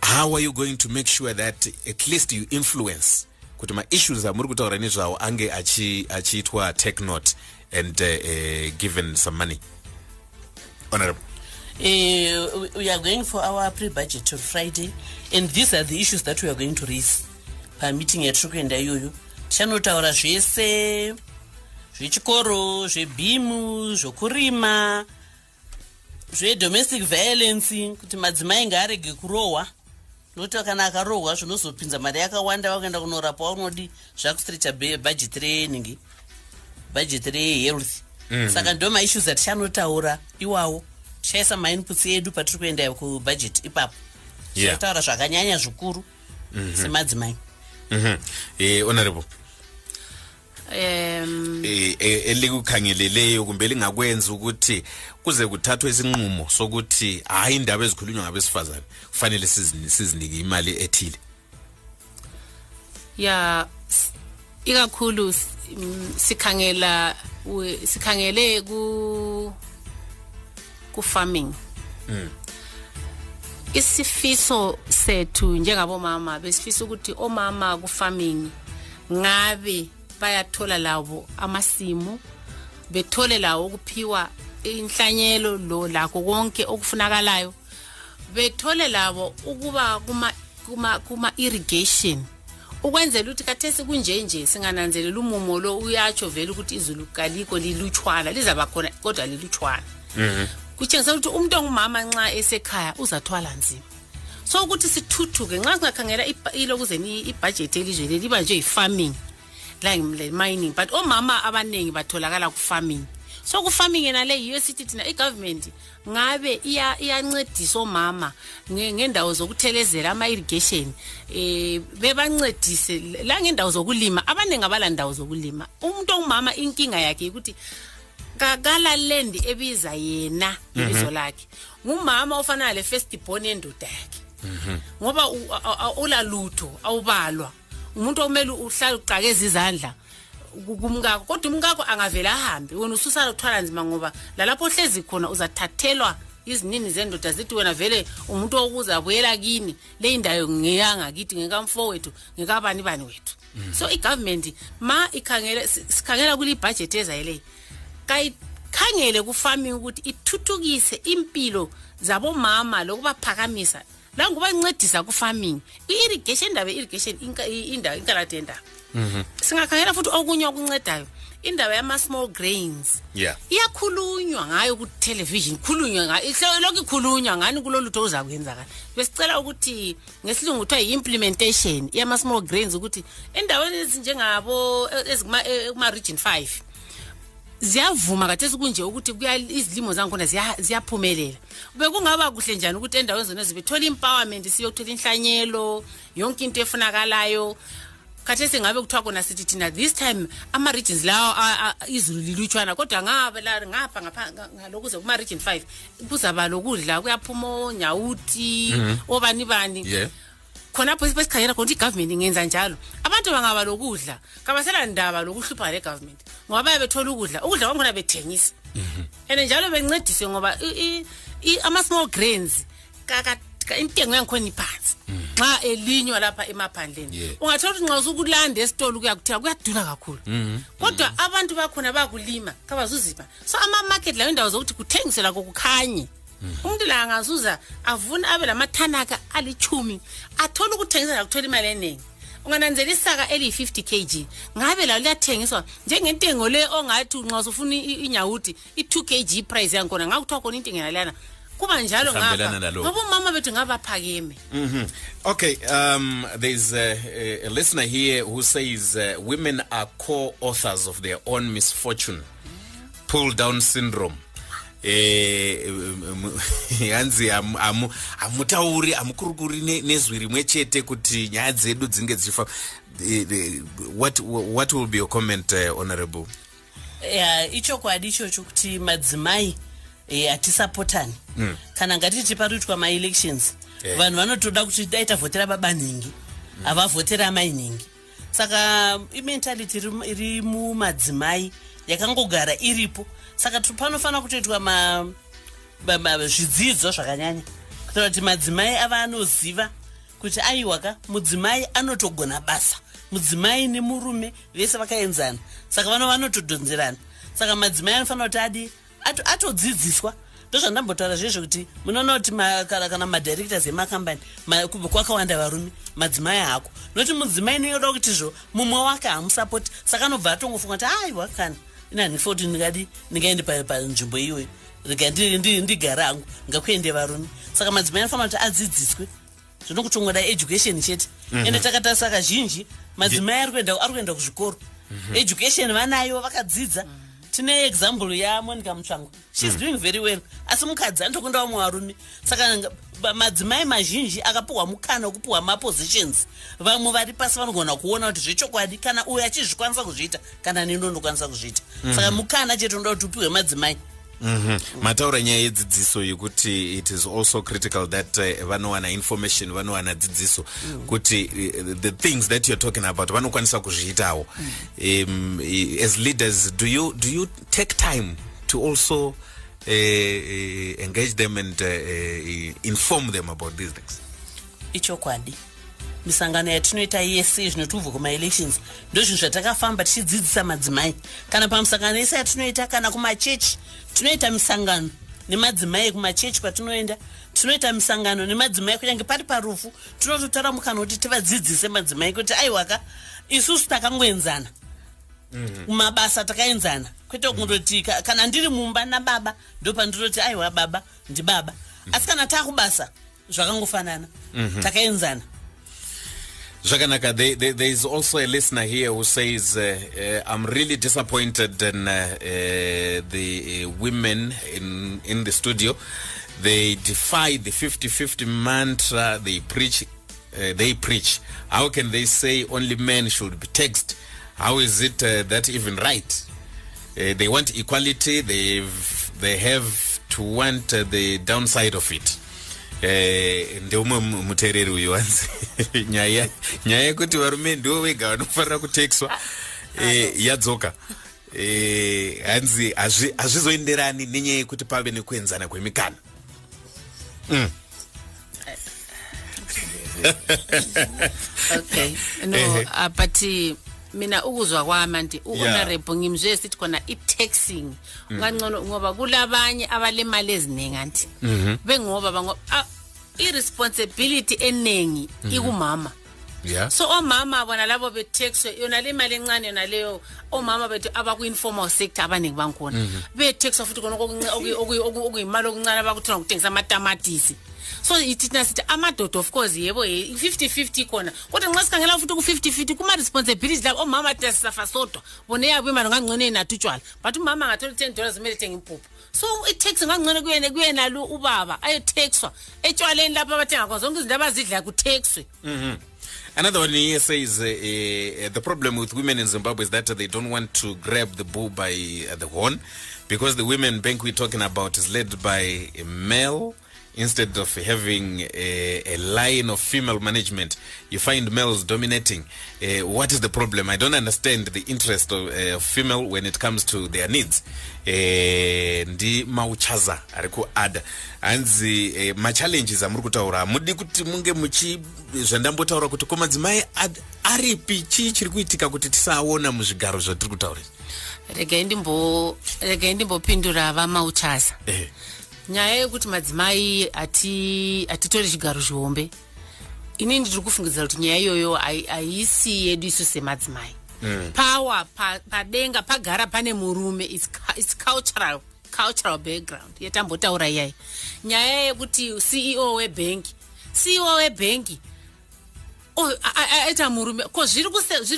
How are you going to make sure that at least you influence kuti maissues amuri kutaura nezvawo ange achi- achiitwa take note and uh, uh, given some money? Honorable
Uh, we- are going for our pre-budget on Friday, and these are the issues that we are going to raise pameeting yatiri kuenda iyoyo tichanotaura zvese zvechikoro zvebhimu zvokurima zvedomestic violence kuti madzimai ngaarege kurohwa. Nokuti kana akarohwa zvinozopinza mari yakawanda wakaenda kunorapa waunodi zvakustrecha bhajeti renhingi bhajeti rehealth saka ndo maissues atichanotaura iwawo tichaisa mainputs edu patiri kuenda kubhajeti ipapo.
Yeah.
tichataura zvakanyanya zvikuru semadzimai.
Mhm. eh honorable.
Um
elikukhangeleleyo kumbe lingakwenza ukuthi kuze kuthathwe isinqumo sokuthi hayi indaba ezikhulunywa ngabesifazane kufanele sizini- sizinike imali ethile?
Ya ikakhulu mm, sikhangela sikhangele ku ku farming isifiso sethu njengabomama besifisa ukuthi omama ku farming ngabe bayathola labo amasimu bethole lawo ukuphiwa inhlanyelo lo lakho konke okufunakalayo bethole labo ukuba kuma kuma kuma irrigation ukwenzela ukuthi kathesi kunjenje singananzelela umumo lo uyatsho vele ukuthi izulu kaliko lilutshwana lizaba khona kodwa lilutshwana. Kutshengisa ukuthi umuntu ongumama nxa esekhaya uzathwala nzima. So ukuthi sithuthuke nxa singakhangela ilokuzeni ibhajethi elizwe leli liba nje yi-farming mining. But omama abaningi batholakala ku-farming. So ku-farming yena le yiyo sithi thina i-government ngabe iya- iyancedisa omama nge- ngendawo zokuthelezela ama-irrigation eh bebancedise. La ngendawo zokulima abaningi abalandawo zokulima. Umuntu ongumama inkinga yakhe ukuthi kakala land ebiza yena ibizo lakhe. Ngumama ofana le first born yendoda yakhe. Ngoba u- a- a- a- ulalutho awubalwa. Umuntu okumele uhlale uqakeza izandla. Ku- kumkakho kodwa umkakho angavele ahambe. Wena ususala uthwala nzima ngoba lalapho ohlezi khona uzathathelwa izinini zendoda zithi wena vele umuntu wokuza abuyela kini. Le indawo ngeyangakithi ngekamfowethu ngekabani bani wethu. So igovernment ma ikhangele si- sikhangela kule ibhajethi ezayeleyo kayikhangele ku-farming ukuthi ithuthukise impilo zabomama lokubaphakamisa. La ngubancedisa ku-farming i-irrigation indaba i-irrigation indawo inkalade yendaba. Singakhangela futhi okunye okuncedayo indaba yama-small grains.
Yeah.
Iyakhulunywa ngayo ku-television khulunywa ngayo lokhu ikhulunywa ngani kulolutho ozakwenzakala. Besicela ukuthi ngesilungu kuthiwa yi-implementation yama-small grains ukuthi endaweni ezinjengabo kuma-region five ziyavuma kathesi kunje ukuthi kuya izilimo zangikhona ziya- ziyaphumelela. Bekungaba kuhle njani ukuthi endaweni zona zibethole empowerment siyothola inhlanyelo yonke into efunakalayo. Khathesi ngabe kuthiwa kona sithi thina this time ama-regions lawo a- a- izulu lilutshwana kodwa ngabe la- ngapha ngapha- nga- ngalokuze kuma-region five kuzaba lokudla kuyaphuma onyawuti obani bani
yeah.
Khonapho besikhangela khona ukuthi igovernment ingenza njalo. Abantu bangaba lokudla kabasela ndaba lokuhlupha le government ngoba baye bethola ukudla ukudla kwakhona bethengisa. And njalo bencediswe ngoba ama-small grains intengo yangikhona iphansi. Nxa elinywa lapha emaphandleni. Ungathola ukuthi nxa usukulanda esitolo kuyakuthiwa kuyadula kakhulu. Kodwa abantu bakhona bakulima kabazuzipha so ama-market layo indawo zokuthi kuthengiselwa kokukhanye. Umuntu la angazuza avune abe lamathanaka alichumi athole ukuthengisela kuthola imali eningi ungananzela isaka eliyi-50 kg ngabe lawo liyathengiswa njengentengo le ongathi nxa usufuna i- inyawuti i-2 kg price yakhona ngakuthiwa khona intengo yalana kuba njalo
Ihambelana
ngapha
nalokho.
ngoba umama bethu ngabaphakeme
Mhm. Okay, um, there's a, a, a listener here who says uh, women are co-authors of their own misfortune. Pull down syndrome. Eh, hanzi hamu- hamu- hamutauri hamukurukuri ne- nezwi rimwe chete kuti nyaya dzedu dzinge dzichifa Eh, eh, what, what will be your comment uh, honorable?
Ya ichokwadi ichocho kuti madzimai hatisapotani. Kana ngatiti parikuitwa maelections
Eh.
vanhu vanotoda kuti dai tavhotera baba nhingi havavhotera amai nhingi saka imentality iri mumadzimai yakangogara iripo saka panofanira kutoitwa zvidzidzo zvakanyanya. Kuitira kuti madzimai ava anoziva kuti aiwaka mudzimai anotogona basa mudzimai nemurume vese vakaenzana. Saka vano vanotodhonzerana. Saka madzimai anofanira kuti adi ato- atodzidziswa. Ndozvandambotaura zvezvo kuti munoona kuti kana kana madirectors emakambani kwakawanda varume madzimai hako nokuti mudzimai noyoda kutizvo mumwe wake hamusapoti. Saka anobva atongofunga kuti aiwa kana ina ndifa kuti ndingadi ndingaende pa- panzvimbo iyoyo rega ndigare hangu ngakuende varume saka madzimai anofanira kuti adzidziswe. Zvinokutongoda education chete. Ende takatarisa kazhinji madzimai ari kuenda ari kuenda kuzvikoro. Education vanayo vakadzidza. Tine example yamonica mutsvango shes doing very well. Asi mukadzi anotokundawo muvarume saka madzimai mazhinji akapiwa mukana wekupiwa mapositions. Vamwe vari pasi vanogona kuona kuti zvechokwadi kana uyo achizvikwanisa kuzviita kana nini ndokwanisa kuzviita. Saka mukana chete unoda kuti upiwe madzimai.
Mhm. mataura nyaya yedzidziso yekuti it is also critical that uh, vanowana information vanowana dzidziso kuti uh, the things that you're talking about vanokwanisa kuzviitawo. Um, i- as leaders do you, do you take time to also uh, engage them and uh, uh, inform them about these things.
Ichokwadi misangano yatinoita yese zvinotubva kumaelections ndo zvinhu zvatakafamba tichidzidzisa madzimai. Kana pamusangano yese yatinoita kana kumachechi tinoita misangano nemadzimai kumachechi kwatinoenda tinoita misangano nemadzimai kunyange pari parufu tinototora mukana kuti tivadzidzise madzimai kuti aiwaka isusu takangoenzana mabasa takaenzana kwete kungototi ka- kana ndiri mumba nababa ndopandinoti aiwa baba ndibaba asi kana taakubasa zvakangofanana takaenzana
Zvakanaka, there, is also a listener here who says, uh, uh, I'm really disappointed in uh, uh, the uh, women in, in the studio. They defy the 50-50 mantra they preach. Uh, they preach. How can they say only men should be taxed? How is it uh, that even right? Uh, they want equality. They they have to want uh, the downside of it. Eh, ndeumwe mu- muteereri uyu wanzi. Nyaya yekuti varume ndivo vega vanofanira kutekiswa eh, yadzoka. Eh, hanzi hazvi- hazvizoenderani nenyaya yekuti pave nekuenzana kwemikana.
Okay. No uh, but mina ukuzwa kwami anti u-honorable ngimzwe sithi khona i-taxing. Ungangcono ngoba kulabanye abalemali eziningi anti. Bengoba bango- ah, i-responsibility eningi ikumama.
Yeah.
So omama bona labo betaxwe yona le mali encane yona leyo omama bethu abaku-informal sector abaningi bangikhona. Betaxwa futhi khona okuyimali okuncane abakuthola ngokuthengiswa amatamatisi. So thina sithi amadoda of course yebo i-fifty fifty khona. Kodwa nxa sikhangela futhi ku-fifty fifty kuma-responsibility labo omama thina sisafa sodwa. Bona eyabo imali ngangcono enathu utshwala but umama angathola i-ten dollars kumele ethenge impuphu. So i-tax ngangcono kuyena kuyena lo ubaba ayotaxwa etshwaleni lapho abathenga khona. Zonke izinto abazidlayo kutaxwe
Another one here says uh, uh, the problem with women in Zimbabwe is that they don't want to grab the bull by uh, the horn because the women bank we're talking about is led by a male instead of having a, a line of female management you find males dominating. Uh, what is the problem? I don't understand the interest of uh, female when it comes to their needs. Uh, ndi mauchaza ari kuada hanzi uh, machallenges amuri kutaura hamudi kuti munge muchi zvandambotaura kuti ko madzimai ad- aripi? Chii chiri kuitika kuti tisaona muzvigaro zvatiri kutaura izvi?
regai ndimbo regai ndimbopindura vamauchaza.
Eh.
Nyaya yekuti madzimai hati- hatitori chigaro zvihombe inini ndiri kufungidzira kuti nyaya iyoyo hai- haisi yedu isu semadzimai. Pawa pa- padenga pagara pane murume its its cultural cultural background yatambotaura iyai. Nyaya yekuti ceo webhengi ceo webhengi Oh, aita murume ko zviri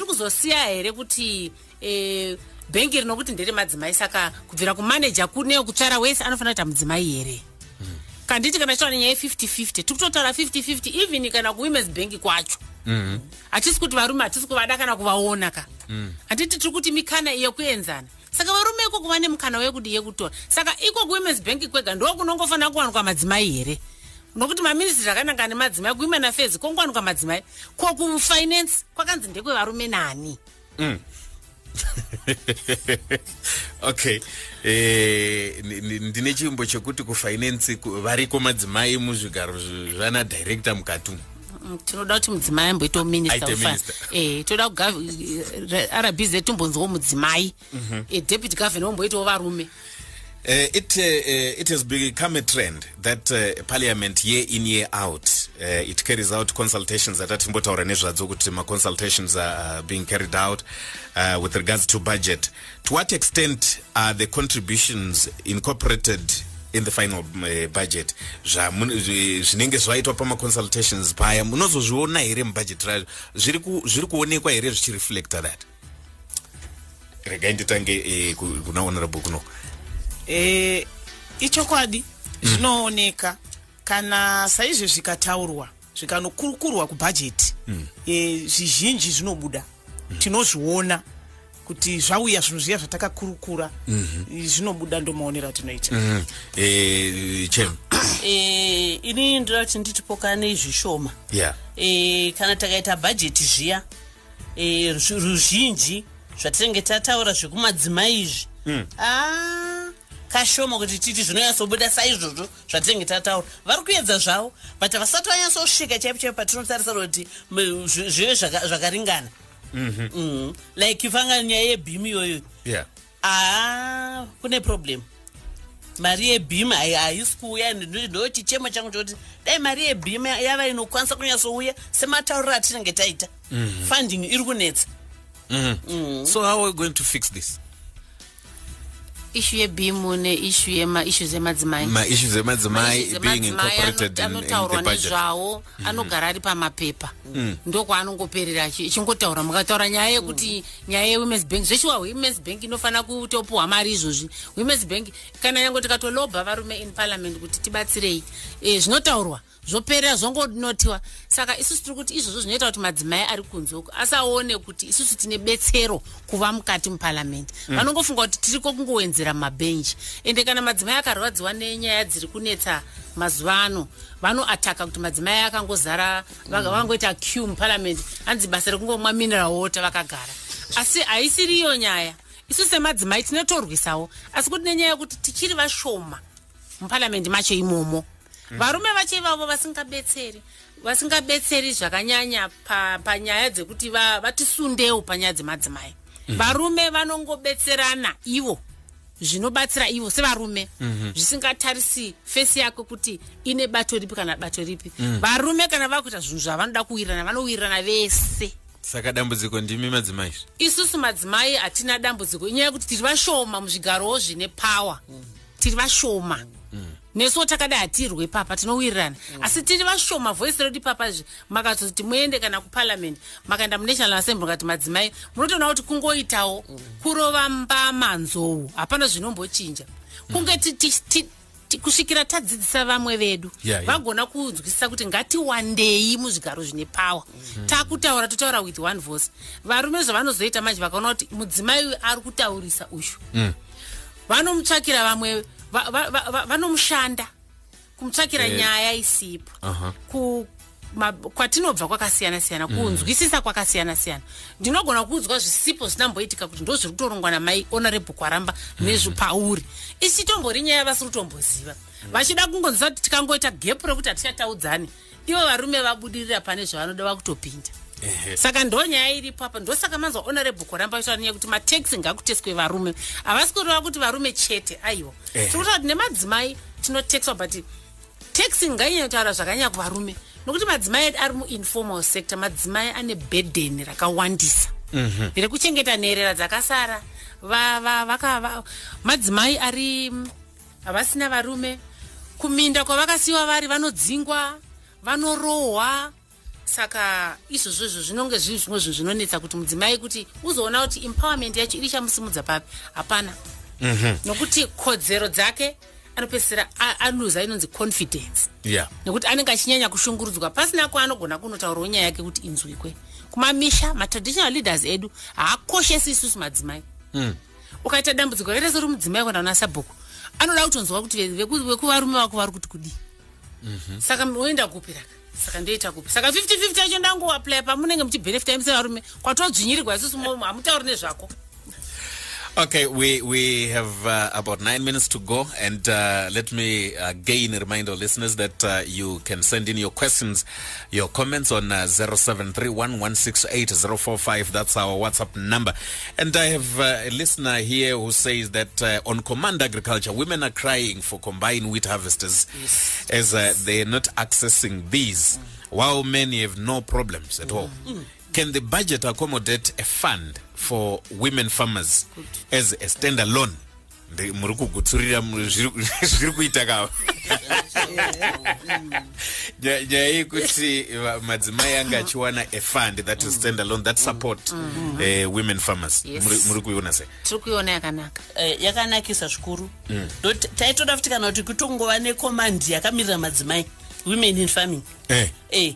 kuzosiya here kuti eh, bhengi rinokuti ndere madzimai saka kubvira kumaneja kuneyo kutsvara wese anofanira kuita mudzimai here? Kanditi kana taura nyaya ye5050 tiri kutotaura 5050 even kana kuwomens bank kwacho. Hatisi kuti varume hatisi kuvada kana kuvaona ka. Handiti tiri kuti mikana yekuenzana. Saka varume iko kuva nemukana wekudi yekutora saka iko kuwomens bank kwega ndo kunongofanira kuwanikwa madzimai here? Nokuti maministry akananga nemadzimai kuwomen affairs kongowanikwa madzimai. Ko kufinance kwakanzi ndekwevarume nani
okay. Eh, ni- ndine chimbo chekuti kufinance ku- variko madzimai muzvigaro zv- zvana director mukati umu.
Mm, tinoda kuti mudzimai amboitawo minista ufa-
minister.
eh, toda rbz tombonzwawo mudzimai. Eh, deputy governor omboitawo varume
it, uh, uh, it has become a trend that uh, parliament year in year out uh, it carries out consultations atatimbotaura nezvadzo kuti maconsultations are uh, being carried out uh, with regards to budget. To what extent are the contributions incorporated in the final uh, budget? Zvinenge zvaitwa pamaconsultations paya munozozviona here mubudget razvo zviri ku- zviri kuonekwa here zvichireflecta that? Regai nditange ku- kuna honorable kuno
e, ichokwadi zvinooneka. Kana saizvo zvikataurwa zvikanokurukurwa kubhajeti e, zvizhinji zvinobuda. Tinozviona kuti zvauya zvinhu zviya zvatakakurukura e, zvinobuda ndomaonero atinoita
Mhm. Eh, chem
Eh, inini ndoda kuti nditipokane zvishoma
yeah.
Eh, kana takaita bhajeti zviya zvi- ruzhinji zvatinenge tataura zvekumadzimai izvi. Ah, kashoma kuti titi zvinonyatsobuda saizvozvo zvatinenge tataura. Vari kuedza zvavo but vasati vanyatsosvika chaipo chaipo patinotarisira kuti zvive zvaka- zvakaringana. Mhm. like ifanga nyaya yebhimu iyoyo
yeah.
aa kune problem. Mari yebhim haisi kuuya ndo- chichemo changu chokuti dai mari yebhim yava inokwanisa kunyatsouya sematauriro atinenge taita. Funding iri kunetsa.
So how are we going to fix this
ishu yebhimu neishu yemaissues emadzimai
maissues emadzimai
Maissues
being
emadzimai
incorporated in, the
anotaurwa
budget.
nezvawo anogara ari pamapepa. Ndokwaanongoperera achi- ichingotaura mukataura nyaya yekuti nyaya yewomens bank zveshuwa womens bank inofanira kutopuhwa mari izvozvi. Womens bank kana nyange tikatolobha varume in parliament kuti tibatsirei. Eh, zvinotaurwa zvoperera zvongonotiwa saka isusu tiri kuti izvozvo zvinoita kuti madzimai ari kunze uku asaone kuti isusu tine betsero kuva mukati muparamende vanongofunga kuti tiriko kungowenzera mabhenji ende kana madzimai akarwadziwa nenyaya dziri kunetsa mazuva ano vanoataka kuti madzimai akangozara vangoita q muparamende hanzi basa rekungomwa mineral water vakagara. Asi haisiri iyo nyaya. Isu semadzimai tinotorwisawo. Asi kuti nenyaya yekuti tichiri vashoma muparamende macho imomo varume vacho ivavo vasingabetseri vasingabetseri zvakanyanya pa- panyaya dzekuti va- vatisundewo panyaya dzemadzimai. Varume vanongobetserana ivo zvinobatsira ivo sevarume. Zvisingatarisi fesi yako kuti ine bato ripi kana bato ripi. Varume kana vakuita zvinhu zvavanoda kuwirirana vanowirirana vese.
Saka dambudziko ndimi madzimai?
Isusu madzimai hatina dambudziko inyaya yekuti tiri vashoma muzvigarowo zvine pawa tiri vashoma nesuwo takadai hatirwe papa tinowirirana asi tiri vashoma voisi redu papazvi makatoti muende kana kuparliament makaenda munational assembly mukati madzimai munotoona kuti kungoitawo kurova mbama nzou hapana zvinombochinja. Kunge ti- ti- kusvikira tadzidzisa vamwe vedu
Yeah, yeah.
vagona kunzwisisa kuti ngatiwandei muzvigaro zvine pawa takutaura totaura with one voice. Varume zvavanozoita manje vakaona kuti mudzimai uyu ari kutaurisa uyu vanomutsvakira vamwe va- va- va- va- vanomushanda kumutsvakira
Eh.
nyaya isipo.
Aha.
ku ma- kwatinobva kwakasiyana siyana kunzwisisa kwakasiyana siyana. Ndinogona kunzwa zvisipo zvinamboitika kuti ndo zviri kutorongwa namai honorable kwaramba nezvipauri isi tombori nyaya vasiri kutomboziva vachida kungonzwa kuti tikangoita gepu rekuti hatichataudzani ivo varume vabudirira pane zvavanoda vakutopinda. Saka ndo nyaya iripo apa ndosaka manzwa honorable koramba aitaura nyaya yekuti mateksi ngakuteswe varume. Havasi kureva kuti varume chete aiwa. Tiri kutaura kuti nemadzimai tinotekswa but taxi ngainyataura zvakanyanya kuvarume. Nokuti madzimai edu ari muinformal sector madzimai ane bhedheni rakawandisa. Rekuchengeta nherera dzakasara. Madzimai ari havasina varume. Kuminda kwavakasiyiwa vari vanodzingwa vanorohwa saka izvozvo izvo zvinonge zviri zvimwe zvinhu zvinonetsa kuti mudzimai kuti uzoona kuti empowerment yacho iri chamusimudza papi. Hapana. Nokuti kodzero dzake anopedzisira aluza inonzi confidence.
Yeah.
Nekuti anenge achinyanya kushungurudzwa pasina kwaanogona kunotaurawo nyaya yake kuti inzwikwe. Kumamisha matraditional leaders edu haakoshesi isusu madzimai. Ukaita dambudziko rakaita seri mudzimai kana una sabhuku anoda kutonzwa kuti ve- veku- vekuvarume vako vari kuti kudii. Saka oenda kupi raka saka ndoita kupi? Saka 5050 yacho ndangoaplaya pamunenge muchibhenefita sevarume kwatodzvinyirirwa isusu hamutauri nezvako
Okay, we we have uh, about nine minutes to go, and uh, let me again remind our listeners that uh, you can send in your questions, your comments on uh, zero seven three one one six eight zero four five. That's our WhatsApp number. And I have uh, a listener here who says that uh, on Command Agriculture, women are crying for combined wheat harvesters as uh, they are not accessing these, while many have no problems at all. Can the budget accommodate a fund for women farmers as a standalone? Muri kugutsurira zviri kuita kava. Nya- nyaya yekuti madzimai anga achiwana a fund that is standalone that support eh, women farmers. Muri- kuiona sei?
Tiri kuiona yakanaka.
Eh, yakanakisa zvikuru. Ndoti taitoda futi kana kuti kutongova nekomandi yakamirira madzimai women in farming.
Eh.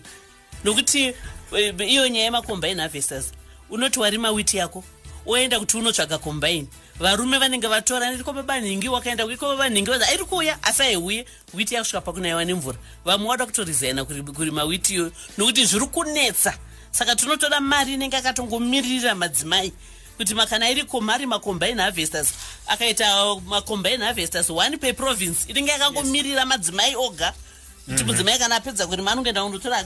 Nokuti iyo nyaya yemacombine harvesters unoti warima witi yako oenda kuti unotsvaga combine. Varume vanenge vatora neti baba nhingi wakaenda kuiko baba nhingi vaza iri kuuya asi aiuye witi yakusvika pakunaiwa nemvura. Vamwe wada kutorizaina kuri- kurima witi iyoyo nokuti zviri kunetsa. Saka tinotoda mari inenge akatongomirira madzimai kuti makana iriko mari macombine harvesters akaita macombine harvesters one per province inenge yakangomirira madzimai oga kuti mudzimai kana apedza kurima anongoenda kundotora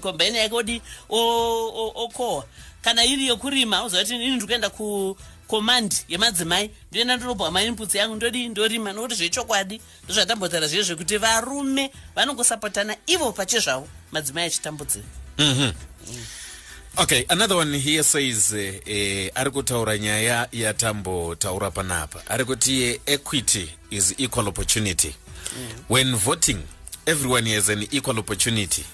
combine yake odi okohwa. Kana iri yokurima uziva kuti ini ndikuenda kukomandi yemadzimai. Ndoenda ndorobwa mainputsi yangu ndodi ndorima. Nokuti zvechokwadi ndozvatambotaura zviye zvekuti varume vanongosapotana ivo pachezvavo madzimai achitambudzira
okay another one here says eh, eh, ari kutaura nyaya yatambotaura panapa. Ari kuti eh, equity is equal opportunity. When voting everyone has an equal opportunity.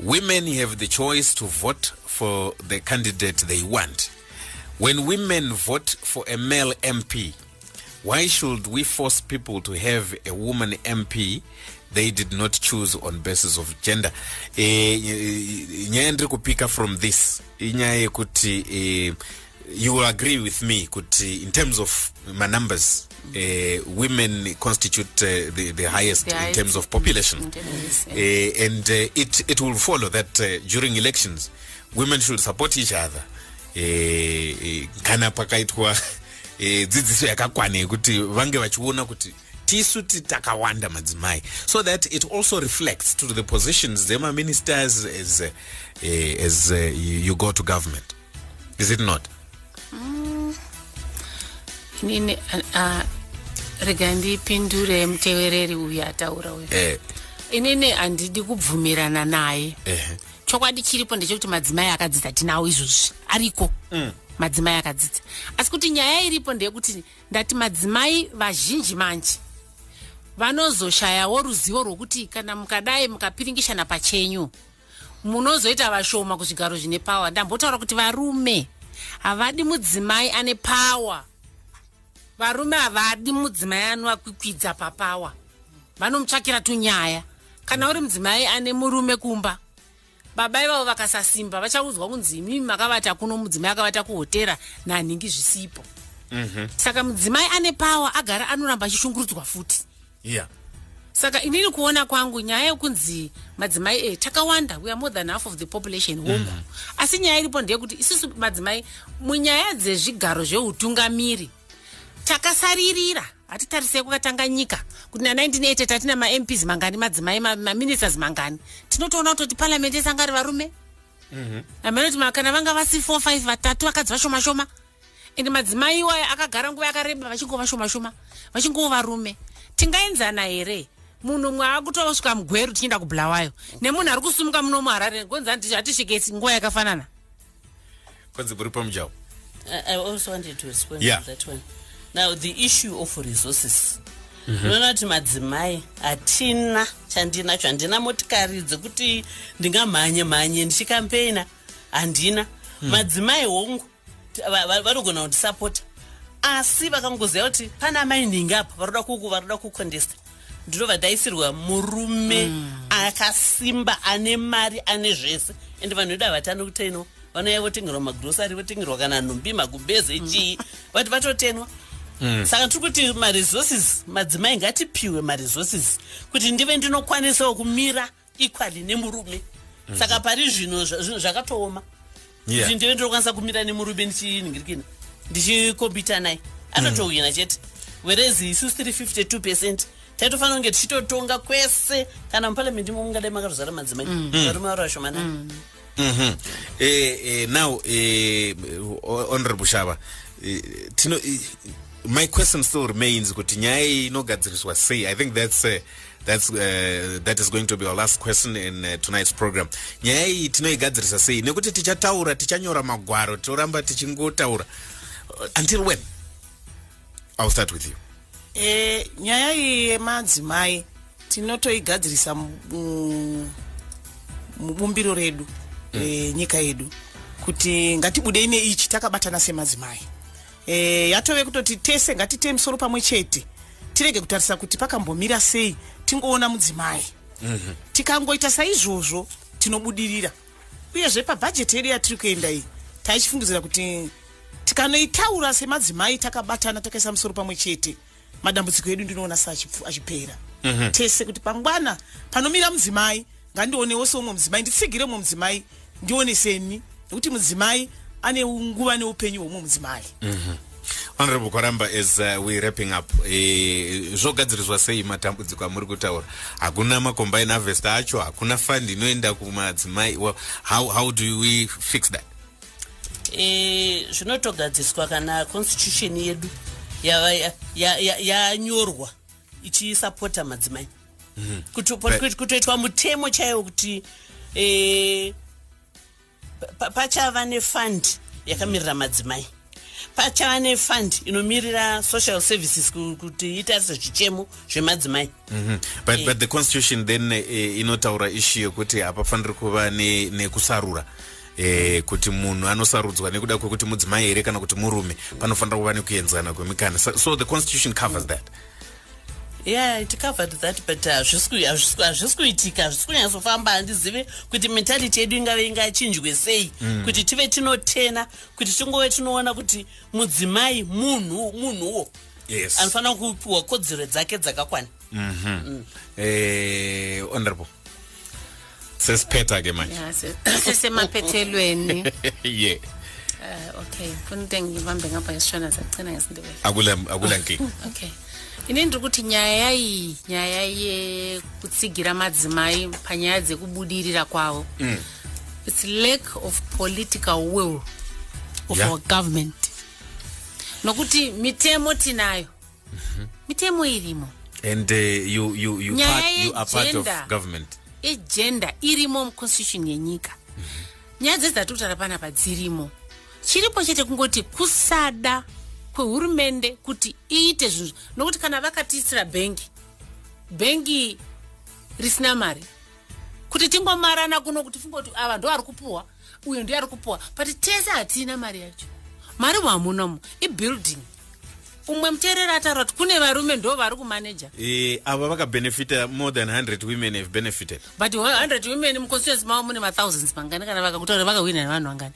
Women have the choice to vote for the candidate they want. When women vote for a male mp why should we force people to have a woman mp they did not choose on basis of gender. Eh, nyaya kupika from this. Eh, you will agree with me kuti in terms of manumbers eh, women constitute uh, the, the highest
The
in
highest.
terms of population
yes.
uh, and uh, it, it will follow that uh, during elections women should support each other eh, kana pakaitwa dzidziso yakakwana yekuti vange vachiona kuti tisu ti takawanda madzimai so that it also reflects to the positions dzemaministers as, uh, as uh, you, you go to government is it not
inini rega ndipindure mutevereri uyu ataura uyu.
Eh,
inini handidi kubvumirana naye.
Eh,
chokwadi chiripo ndechekuti madzimai akadzidza tinawo izvozvi. Ariko? Madzimai akadzidza. Asi kuti nyaya iripo ndeyekuti ndati madzimai vazhinji manje vanozoshayawo ruzivo rwokuti kana mukadai mukapiringishana pachenyu munozoita vashoma kuzvigaro zvine pawa ndambotaura kuti varume havadi mudzimai ane pawa varume havadi mudzimai anovakwikwidza papawa. Vanomutsvakira tunyaya. Kana uri mudzimai ane murume kumba baba ivavo vakasasimba vachaudzwa kunzi imimi makavata kuno mudzimai akavata kuhotera nanhingi zvisipo. Saka mudzimai ane pawa agara anoramba achishungurudzwa futi.
Yeah
saka inini kuona kwangu nyaya yekunzi madzimai e takawanda. We are more than half of the population hongu asi nyaya iripo ndeyekuti isusu madzimai munyaya dzezvigaro zveutungamiri takasaririra. Hatitarisei kwakatanga nyika. Kuti na1980 tatina mamps mangani madzimai ma- maministers mangani. Tinotoona kutoti parliament yesangari varume? Amanoti kana vanga vasi 4 5 vatatu vakadzi vashoma shoma ende madzimai iwayo akagara nguva yakareba vachingova shoma shoma vachingova varume tingaenzana here? Munhu umwe akutosvika mugweru tichienda kubhulawayo nemunhu ari kusumuka muno muharare gonzani hatisvikesi nguva yakafanana.
Kwanzi muri pamujawo
I, I also wanted to respond
Yeah.
to that one. Now, the issue of resources. unoona kuti madzimai hatina chandinacho handina motikari dzekuti ndingamhanye mhanye ndichikampena handina. Madzimai hongu vanogona kundisapota asi vakangoziva kuti pana mainingi apa varoda kuku varoda kukondesta. Ndinobva ndaisirwa murume akasimba ane mari ane zvese. Ende vanhu vedu havatani kutenwa. Vanouya votengerwa magurosari votengerwa kana nhumbi magumbeze chii. Vati vatotenwa saka tiri kuti maresources madzimai ngatipiwe maresources kuti ndive ndinokwanisawo kumira equally nemurume. Saka pari zvino zvakatooma.
Yeah.
kuti ndive ndinokwanisa kumira nemurume ndichinhingirikina ndichikombita naye. Atotowina chete whereas isusu tiri 52 percent taitofanira kunge tichitotonga kwese. Kana muparliament imo mungadai makatozara madzimai. Varume vari vashomanani
Mhm. Eh, eh, now eh, honorable shava eh, tino eh, my question still remains kuti nyaya iyi inogadziriswa sei? I think that's uh, That's, uh, that is going to be our last question in uh, tonight's program. Nyaya iyi tinoigadzirisa sei? Nekuti tichataura tichanyora magwaro toramba tichingotaura. Uh, until when? I'll start with you.
E, nyaya iyi yemadzimai tinotoigadzirisa mu- mubumbiro redu renyika yedu kuti ngatibudei neichi takabatana semadzimai e, yatove kutoti tese ngatitee musoro pamwe chete. Tirege kutarisa kuti pakambomira sei tingoona mudzimai. Tikangoita saizvozvo tinobudirira. Uyezve pabhajeti yedu yatiri kuenda iyi taichifungidzira kuti tikanoitaura semadzimai takabatana takaisa musoro pamwe chete. Madambudziko edu ndinoona seachipfu- achipera. Tese kuti pangwana panomira mudzimai ngandionewo seumwe mudzimai nditsigire umwe mudzimai ndione seni nekuti mudzimai ane nguva neupenyu hwomwe mudzimai.
Honorable kwaramba as uh, we wrapping up eh, zvogadziriswa sei matambudziko amuri kutaura? Hakuna macombine harvest acho hakuna fund inoenda kumadzimai. Well, how, how do we fix that?
Eh, zvinotogadziriswa kana constitution yedu yava- ya- ya- ya- yanyorwa ichisapota madzimai.
But-
kuti- kutoitwa mutemo chaiwo kuti pa- pachava nefund yakamirira madzimai. Pachava nefund inomirira social services ku- kuti itarise zvichemo zvemadzimai.
Mhm. but,
Eh.
but the constitution then eh, inotaura ishu yekuti hapafaniri kuva ne- nekusarura. Eh, kuti munhu anosarudzwa nekuda kwekuti mudzimai here kana kuti murume panofanira kuva nekuenzana kwemikana. So, so the constitution covers that
yeah it covered that but hazvisi ku- hazvisi- kuitika hazvisi kunyatsofamba handizivi kuti mentality yedu ingave ingachinjwe sei. Kuti tive tinotena kuti tingove tinoona kuti mudzimai munhu munhuwo
yes.
anofanira kupiwa kodzero dzake dzakakwana.
Eh, honorable. Sesiphetha ke manje.
Ya, se- sesemaphethelweni
yeah.
Eh, okay. Funa ukuthi ngibambe ngapha ngesishona sacina ngesindebele.
Akula akula nkinga.
Okay ine ndiri kuti nyaya iyi nyaya yekutsigira madzimai panyaya dzekubudirira kwavo. Its lack of political will of
Yeah.
our government. Nokuti mitemo tinayo mitemo irimo.
And uh, you you you
Nyaya
part, you are part of government.
Ejenda irimo muconstitution yenyika. Nyaya dzedzi dzatiri kutaura panapa dzirimo. Chiripo chete kungoti kusada kwehurumende kuti iite zvinhu. Nokuti kana vakatiisira bhengi bhengi risina mari. Kuti tingomarana kuno kuti fungoti ava ndo ari kupuhwa uyo ndiye ari kupuhwa but tese hatina mari yacho. Mari mwamunomo ibuilding. Umwe muteereri ataura kuti kune varume ndo vari kumaneja.
Eh, ava vakabenefita more than 100 women have benefited.
But 100 women muconstituency mavo mune mathousands mangani kana vakakutaura vakawina nevanhu vangani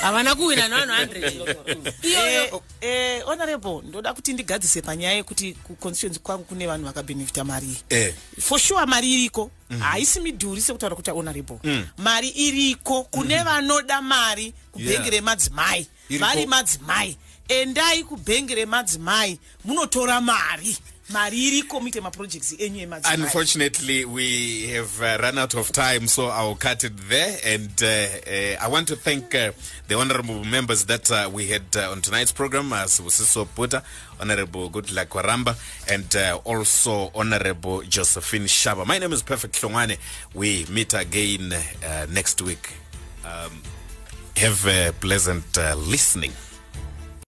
havana kuwina nevanhu 100 iyoyo
Eh, honorable ndoda kuti ndigadzise panyaya yekuti kuconstituency kwangu kune vanhu vakabhenefita mari. Iyi
Eh.
for sure mari iriko. Haisi midhuri sekutaura kuti honorable. Mari iriko. Kune vanoda mari kubhengi remadzimai. Vari madzimai. Endai kubhengi remadzimai. Munotora mari
Unfortunately, we have uh, run out of time, so I'll cut it there. And uh, uh, I want to thank uh, the honorable members that uh, we had uh, on tonight's program, as Sibusiso Puta, Honorable Goodluck Waramba, and also Honorable Josephine Shaba. My name is Perfect Longwane. We meet again next week. Um, have a pleasant listening.